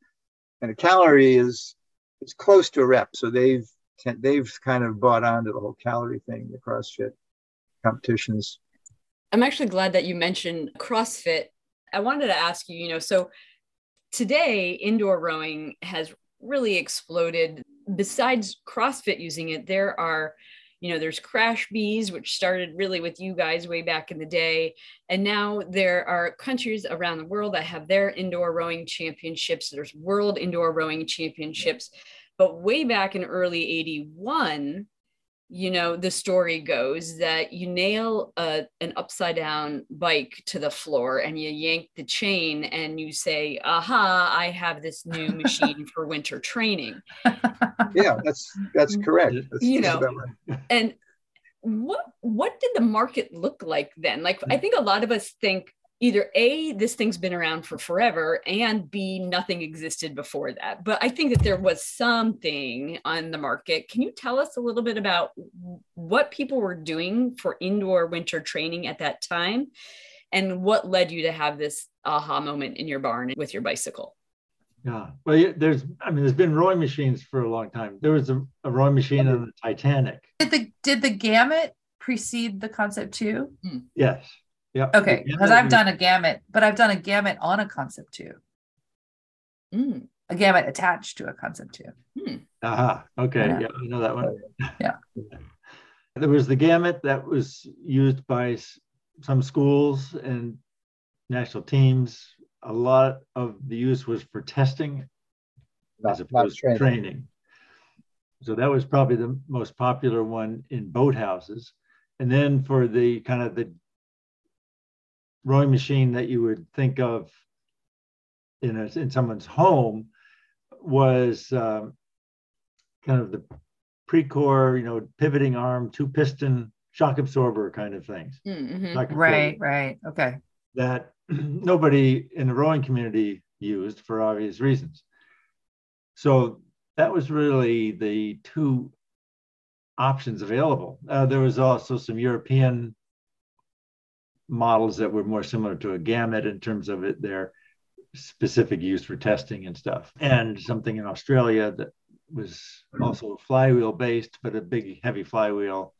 C: and a calorie is it's close to a rep. So they've they've kind of bought onto the whole calorie thing. The CrossFit competitions.
A: I'm actually glad that you mentioned CrossFit. I wanted to ask you, you know, so today indoor rowing has really exploded. Besides CrossFit using it, there are you know there's CRASH-B's which started really with you guys way back in the day. And now there are countries around the world that have their indoor rowing championships. There's world indoor rowing championships. But way back in early 81 you know the story goes that you nail a, an upside down bike to the floor and you yank the chain and you say aha i have this new machine for winter training.
C: Yeah that's that's mm-hmm. correct. That's,
A: you know right. and what what did the market look like then? Like i mm. think a lot of us think either a this thing's been around for forever and b nothing existed before that. But i think that there was something on the market. Can you tell us a little bit about what people were doing for indoor winter training at that time? And what led you to have this aha moment in your barn with your bicycle?
D: Yeah well there's i mean there's been rowing machines for a long time. There was a, a rowing machine on the titanic.
B: Did the did the gamut precede the concept two
D: hmm. yes yeah.
B: Okay. Because I've done a gamut, but I've done a gamut on a concept two. Mm. A gamut attached to a concept two.
D: Hmm. Aha. Okay. Yeah. yeah, I know that one.
B: Yeah.
D: There was the gamut that was used by some schools and national teams. A lot of the use was for testing not, as opposed to training. So that was probably the most popular one in boathouses. And then for the kind of the rowing machine that you would think of in a, in someone's home was um, kind of the Precor, you know, pivoting arm, two piston shock absorber kind of things.
B: Mm-hmm. Right, right. Okay.
D: That nobody in the rowing community used for obvious reasons. So that was really the two options available. Uh, there was also some European models that were more similar to a gamut in terms of it, their specific use for testing and stuff. And something in Australia that was also flywheel based, but a big, heavy flywheel.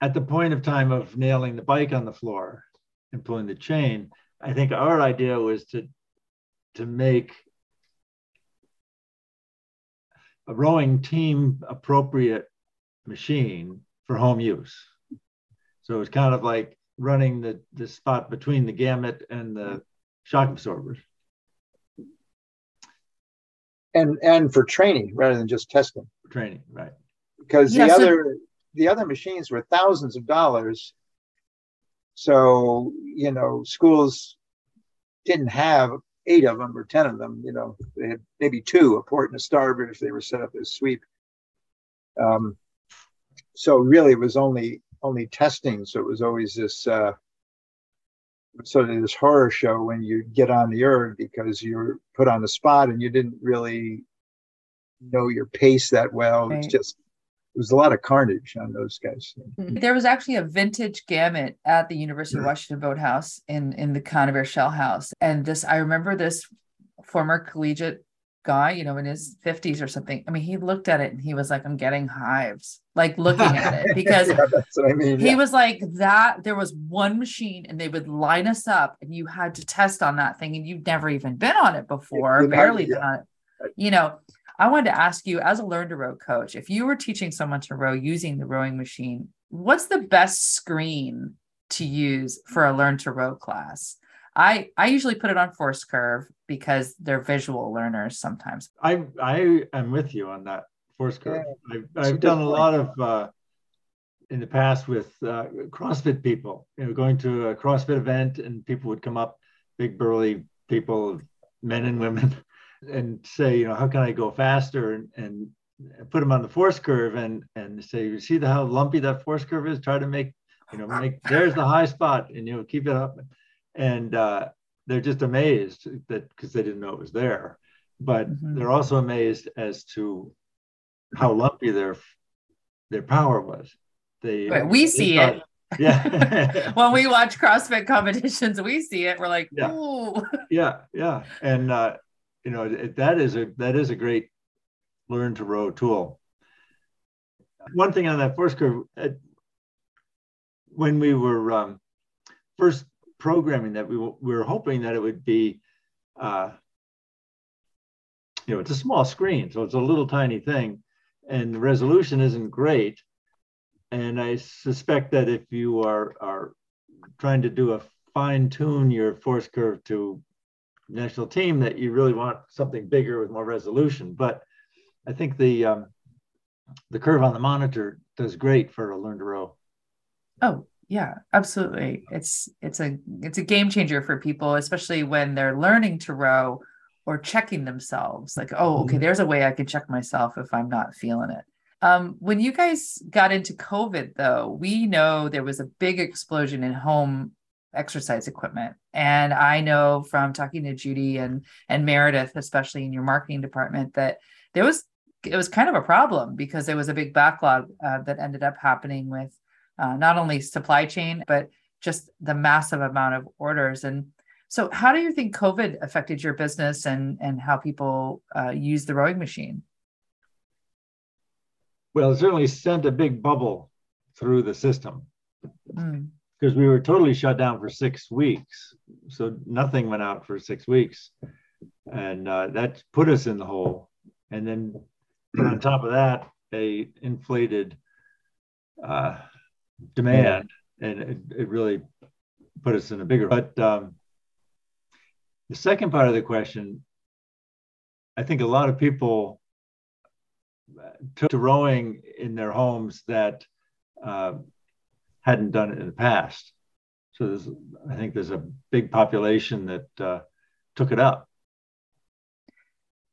D: At the point of time of nailing the bike on the floor and pulling the chain, I think our idea was to to make a rowing team appropriate machine for home use. So it's kind of like running the, the spot between the gamut and the shock absorbers.
C: And and for training rather than just testing.
D: For training, right.
C: Because yeah, the so- other the other machines were thousands of dollars. So, you know, schools didn't have eight of them or 10 of them, you know, they had maybe two, a port and a starboard if they were set up as sweep. Um, so really it was only only testing, so it was always this uh, sort of this horror show when you get on the erg because you're put on the spot and you didn't really know your pace that well. Right. It's just it was a lot of carnage on those guys.
B: Mm-hmm. There was actually a vintage gamut at the University of Washington Boathouse in in the Conibear Shell House, and this I remember this former collegiate guy, you know, in his 50s or something. I mean, he looked at it and he was like, I'm getting hives, like looking at it because yeah, I mean, he yeah. was like, that there was one machine and they would line us up and you had to test on that thing and you'd never even been on it before, barely yeah. been on it. You know, I wanted to ask you as a learn to row coach, if you were teaching someone to row using the rowing machine, what's the best screen to use for a learn to row class? I I usually put it on force curve because they're visual learners sometimes.
D: I I am with you on that force curve. Yeah. I've, I've done a lot of uh, in the past with uh, CrossFit people. You know, going to a CrossFit event and people would come up, big burly people, men and women, and say, you know, how can I go faster? And, and put them on the force curve and and say, you see the, how lumpy that force curve is. Try to make, you know, make there's the high spot, and you know, keep it up and uh, they're just amazed that because they didn't know it was there. But mm-hmm. they're also amazed as to how lumpy their their power was. They
B: right, we they see thought, it. Yeah. When we watch crossfit competitions we see it. We're like
D: yeah. Ooh. yeah yeah. And uh, you know it, that is a that is a great learn to row tool. One thing on that force curve uh, when we were um, first programming that we, we were hoping that it would be, uh, you know, it's a small screen, so it's a little tiny thing, and the resolution isn't great. And I suspect that if you are are trying to do a fine tune your force curve to national team, that you really want something bigger with more resolution. But I think the um, the curve on the monitor does great for a learn to row.
B: Oh, yeah absolutely. It's it's a it's a game changer for people especially when they're learning to row or checking themselves like oh okay mm-hmm. there's a way i can check myself if i'm not feeling it. Um, when you guys got into covid though we know there was a big explosion in home exercise equipment. And i know from talking to judy and and meredith especially in your marketing department that there was it was kind of a problem because there was a big backlog uh, that ended up happening with uh, not only supply chain, but just the massive amount of orders. And so, how do you think COVID affected your business and and how people uh, use the rowing machine?
D: Well, it certainly sent a big bubble through the system mm. because we were totally shut down for six weeks. So nothing went out for six weeks, and uh, that put us in the hole. And then on top of that, a inflated uh, demand, and it, it really put us in a bigger. But um, the second part of the question, I think a lot of people took to rowing in their homes that uh, hadn't done it in the past. So there's, I think there's a big population that uh, took it up.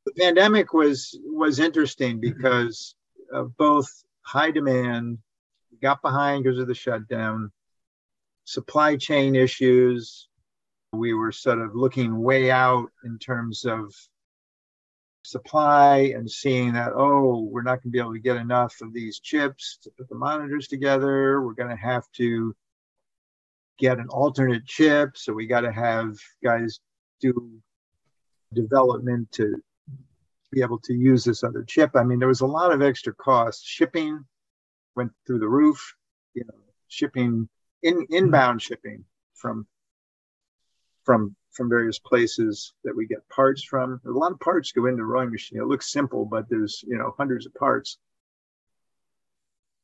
C: The pandemic was was interesting because of both high demand got behind because of the shutdown, supply chain issues. We were sort of looking way out in terms of supply and seeing that, oh, we're not going to be able to get enough of these chips to put the monitors together. We're going to have to get an alternate chip. So we got to have guys do development to be able to use this other chip. I mean, there was a lot of extra costs. Shipping went through the roof. You know, shipping in inbound shipping from from from various places that we get parts from. A lot of parts go into a rowing machine. It looks simple, but there's you know hundreds of parts.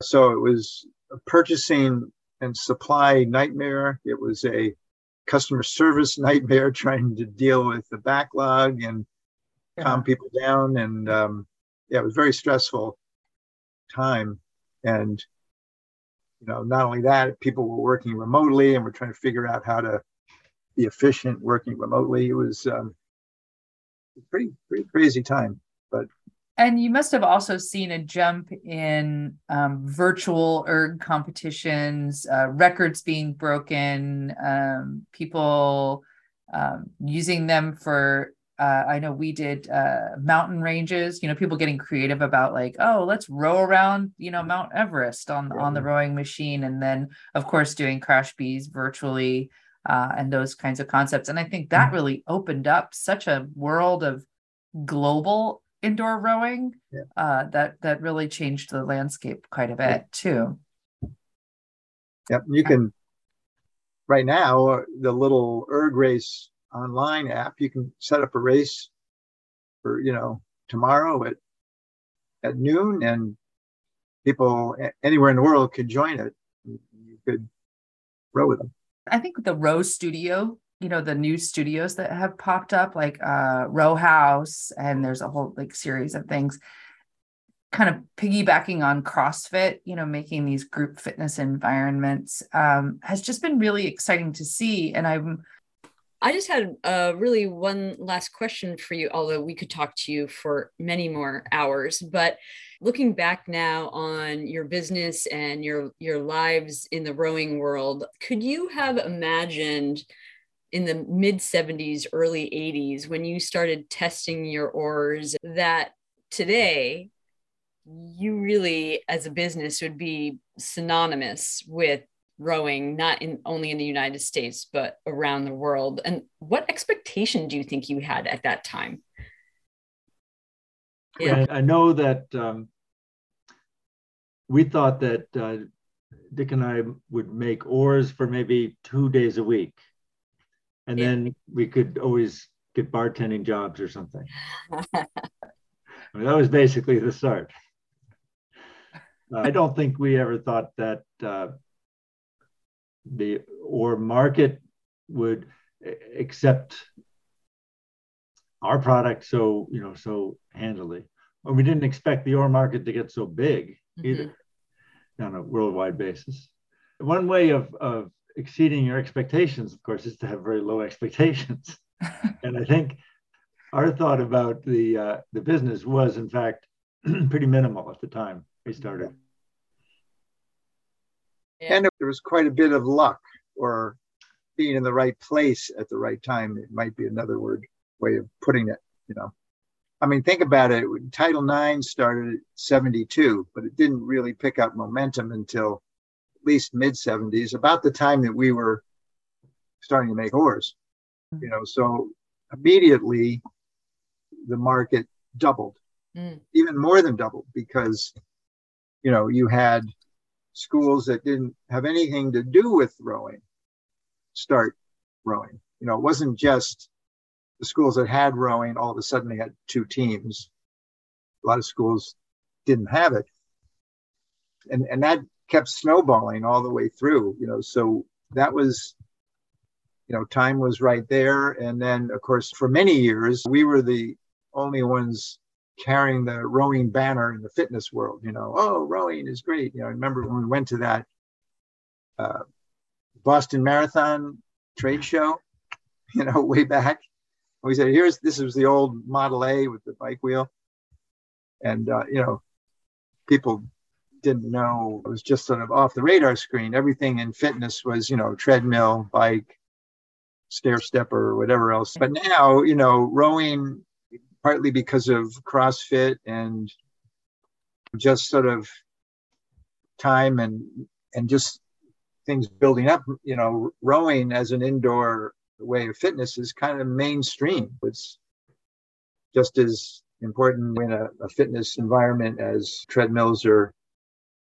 C: So it was a purchasing and supply nightmare. It was a customer service nightmare trying to deal with the backlog and yeah. calm people down. And um, yeah, it was very stressful time. And you know, not only that, people were working remotely, and we're trying to figure out how to be efficient working remotely. It was um, pretty pretty crazy time, but
B: And you must have also seen a jump in um, virtual erg competitions, uh, records being broken, um, people um, using them for. Uh, I know we did uh, mountain ranges. You know, people getting creative about like, oh, let's row around, you know, Mount Everest on on the rowing machine, and then of course doing CRASH-B's virtually uh, and those kinds of concepts. And I think that mm-hmm. really opened up such a world of global indoor rowing yeah. uh, that that really changed the landscape quite a bit too.
C: Yep, you can. Right now, uh, the little erg race online app, you can set up a race for you know tomorrow at at noon, and people anywhere in the world could join it. You could row with them.
B: I think the Row Studio you know the new studios that have popped up like uh row house and there's a whole like series of things kind of piggybacking on crossfit you know making these group fitness environments um, has just been really exciting to see and i'm
A: I just had uh, really one last question for you, although we could talk to you for many more hours. But looking back now on your business and your your lives in the rowing world, could you have imagined in the mid 70s, early 80s, when you started testing your oars, that today you really, as a business, would be synonymous with rowing, not in only in the United States, but around the world. And what expectation do you think you had at that time?
D: Yeah. I know that um, we thought that uh, Dick and I would make oars for maybe two days a week and yeah. then we could always get bartending jobs or something. I mean, that was basically the start. I don't think we ever thought that uh, the oar market would accept our product so you know so handily, or we didn't expect the oar market to get so big mm-hmm. either on a worldwide basis. One way of of exceeding your expectations, of course, is to have very low expectations. and I think our thought about the uh, the business was, in fact, pretty minimal at the time we started.
C: And there was quite a bit of luck, or being in the right place at the right time. It might be another word way of putting it. You know, I mean, think about it. Title IX started at 72, but it didn't really pick up momentum until at least mid 70s, about the time that we were starting to make oars. You know, so immediately the market doubled, mm. even more than doubled, because you know you had schools that didn't have anything to do with rowing start rowing. You know, it wasn't just the schools that had rowing all of a sudden they had two teams. A lot of schools didn't have it. And and that kept snowballing all the way through, you know, so that was, you know, time was right there. And then, of course, for many years, we were the only ones carrying the rowing banner in the fitness world, you know, oh, rowing is great. You know, I remember when we went to that uh, Boston Marathon trade show, you know, way back. We said, here's this was the old Model A with the bike wheel. And, uh, you know, people didn't know it was just sort of off the radar screen. Everything in fitness was, you know, treadmill, bike, stair stepper, whatever else. But now, you know, rowing, partly because of CrossFit and just sort of time and and just things building up, you know, rowing as an indoor way of fitness is kind of mainstream. It's just as important in a, a fitness environment as treadmills or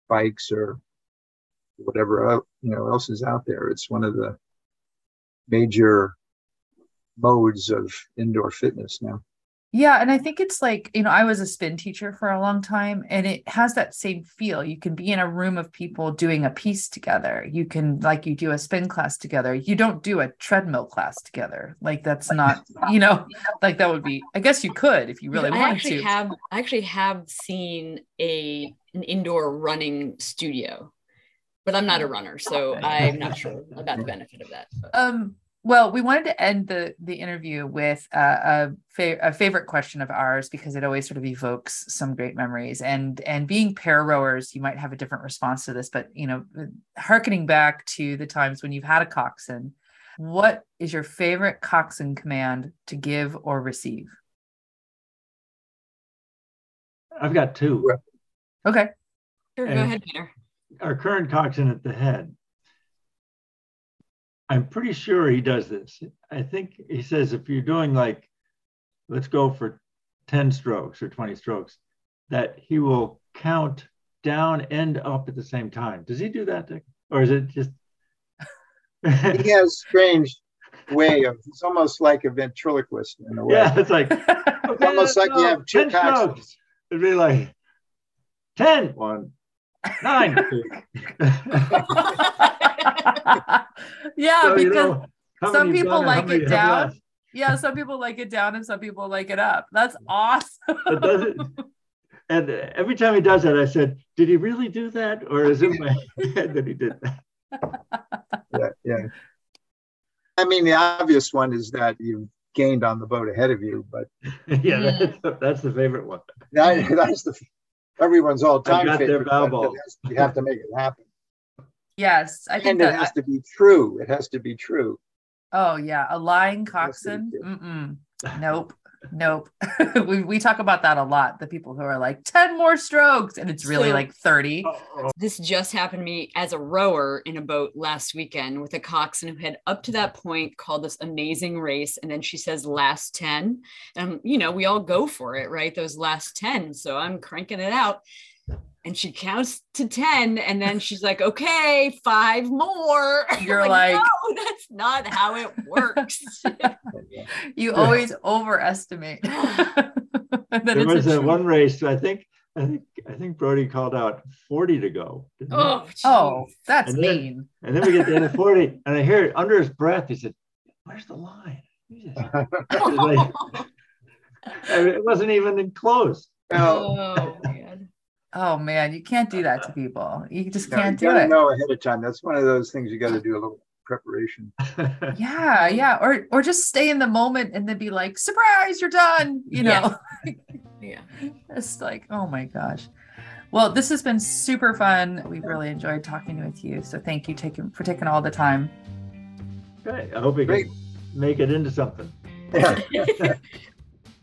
C: bikes or whatever uh, you know else is out there. It's one of the major modes of indoor fitness now.
B: Yeah, and I think it's like, you know, I was a spin teacher for a long time and it has that same feel. You can be in a room of people doing a piece together. You can like you do a spin class together. You don't do a treadmill class together. Like that's not, you know, like that would be I guess you could if you really I wanted
A: actually
B: to.
A: Have, I actually have seen a an indoor running studio, but I'm not a runner, so I'm not sure about the benefit of that. But.
B: Um Well, we wanted to end the the interview with uh, a, fa- a favorite question of ours because it always sort of evokes some great memories. And and being pair rowers, you might have a different response to this, but you know, harkening back to the times when you've had a coxswain, what is your favorite coxswain command to give or receive?
D: I've got two.
B: Okay.
A: Sure, go ahead, Peter.
D: Our current coxswain at the head. I'm pretty sure he does this. I think he says if you're doing like, let's go for 10 strokes or 20 strokes, that he will count down and up at the same time. Does he do that, Dick? Or is it just?
C: He has strange way of, it's almost like a ventriloquist in a way.
D: yeah, it's like,
C: It's almost like you have two
D: 10 strokes. It'd be like 10, one, nine. two.
B: yeah,
D: So, you
B: because
D: know,
B: some people
D: done
B: like it down.
D: left.
B: yeah, some people like it down and some people like it up. That's awesome.
D: But does it, and every time he does that, I said, "Did he really do that, or is it my head that he did that?"
C: Yeah, yeah. I mean, the obvious one is that you've gained on the boat ahead of you, but
D: yeah, hmm. that's the, that's the favorite one.
C: that, that's the everyone's all time
D: got their
C: favorite.
D: bow
C: but
D: ball.
C: You have to make it happen,
B: yes, I think
C: and it
B: that.
C: has to be true. It has to be true.
B: oh yeah, a lying
C: Yes,
B: coxswain. Mm-mm. Nope. Nope. we we talk about that a lot. The people who are like 10 more strokes and it's really
A: So-
B: like 30.
A: This just happened to me as a rower in a boat last weekend with a coxswain who had up to that point called this amazing race. And then she says last 10. And, you know, we all go for it, right? Those last 10. So I'm cranking it out. And she counts to 10. And then she's like, okay, five more.
B: You're like-
A: no, that's not how it works.
B: You always overestimate.
D: There
B: it's
D: was
B: a
D: that one race. I think I think I think Brody called out forty to go.
A: oh,
B: Oh, that's
D: And then-
B: mean.
D: And then we get to the end of forty, and I hear it under his breath. He said, "Where's the line?" Jesus.
A: geez.
D: like- And it wasn't even enclosed.
C: Oh,
A: oh man.
B: Oh man, you can't do that to uh-huh. people. You just
C: you know,
B: can't
C: you
B: do
C: gotta
B: it.
C: know ahead of time. That's one of those things you got to do a little preparation.
B: Yeah, yeah. Or or just stay in the moment and then be like, surprise, you're done. You know,
A: Yeah.
B: it's like, oh my gosh. Well, this has been super fun. We've really enjoyed talking with you. So thank you taking for taking all the time.
D: Great. I hope we
C: Great.
D: can make it into something.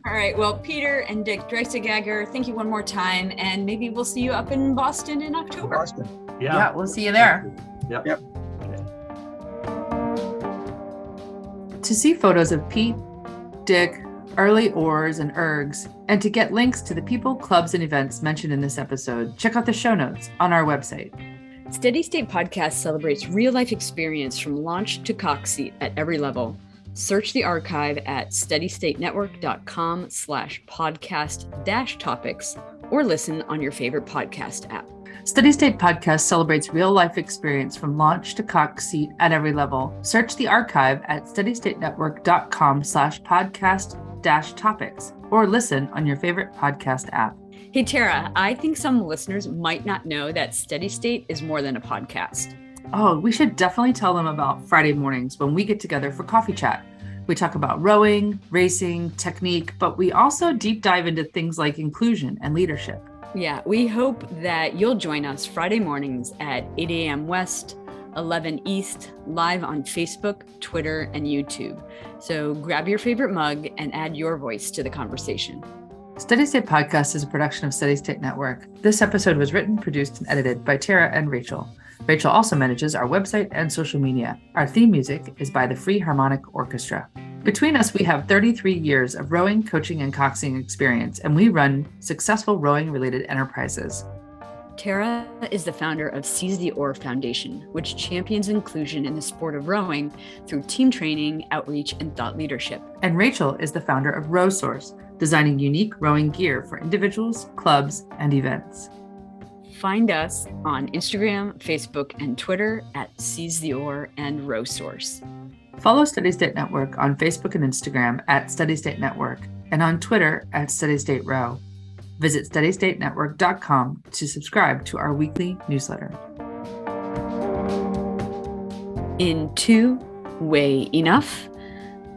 C: Yeah.
A: All right. Well, Peter and Dick Dreisigacker, thank you one more time. And maybe we'll see you up in Boston in October.
C: Boston.
B: Yeah, we'll see you there.
D: Yep.
C: Yep.
B: To see photos of Pete, Dick, early oars, and ergs, and to get links to the people, clubs, and events mentioned in this episode, check out the show notes on our website.
A: Steady State Podcast celebrates real life experience from launch to cox seat at every level. Search the archive at steadystatenetwork.com slash podcast dash topics or listen on your favorite podcast app.
B: Steady State Podcast celebrates real life experience from launch to cox seat at every level. Search the archive at steadystatenetwork.com slash podcast dash topics or listen on your favorite podcast app.
A: Hey, Tara, I think some listeners might not know that Steady State is more than a podcast.
B: Oh, we should definitely tell them about Friday mornings when we get together for coffee chat. We talk about rowing, racing, technique, but we also deep dive into things like inclusion and leadership.
A: Yeah, we hope that you'll join us Friday mornings at 8 a.m. West, 11 East, live on Facebook, Twitter, and YouTube. So grab your favorite mug and add your voice to the conversation.
B: Steady State Podcast is a production of Steady State Network. This episode was written, produced, and edited by Tara and Rachel. Rachel also manages our website and social media. Our theme music is by the Free Harmonic Orchestra. Between us, we have 33 years of rowing, coaching, and coxing experience, and we run successful rowing related enterprises.
A: Tara is the founder of Seize the Oar Foundation, which champions inclusion in the sport of rowing through team training, outreach, and thought leadership.
B: And Rachel is the founder of Row Source, designing unique rowing gear for individuals, clubs, and events.
A: Find us on Instagram, Facebook, and Twitter at Seize the Oar and Row Source.
B: Follow Steady State Network on Facebook and Instagram at Steady State Network and on Twitter at Steady State Row. Visit steadystatenetwork.com to subscribe to our weekly newsletter.
A: In two, way enough.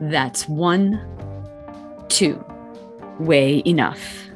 A: That's one, two, way enough.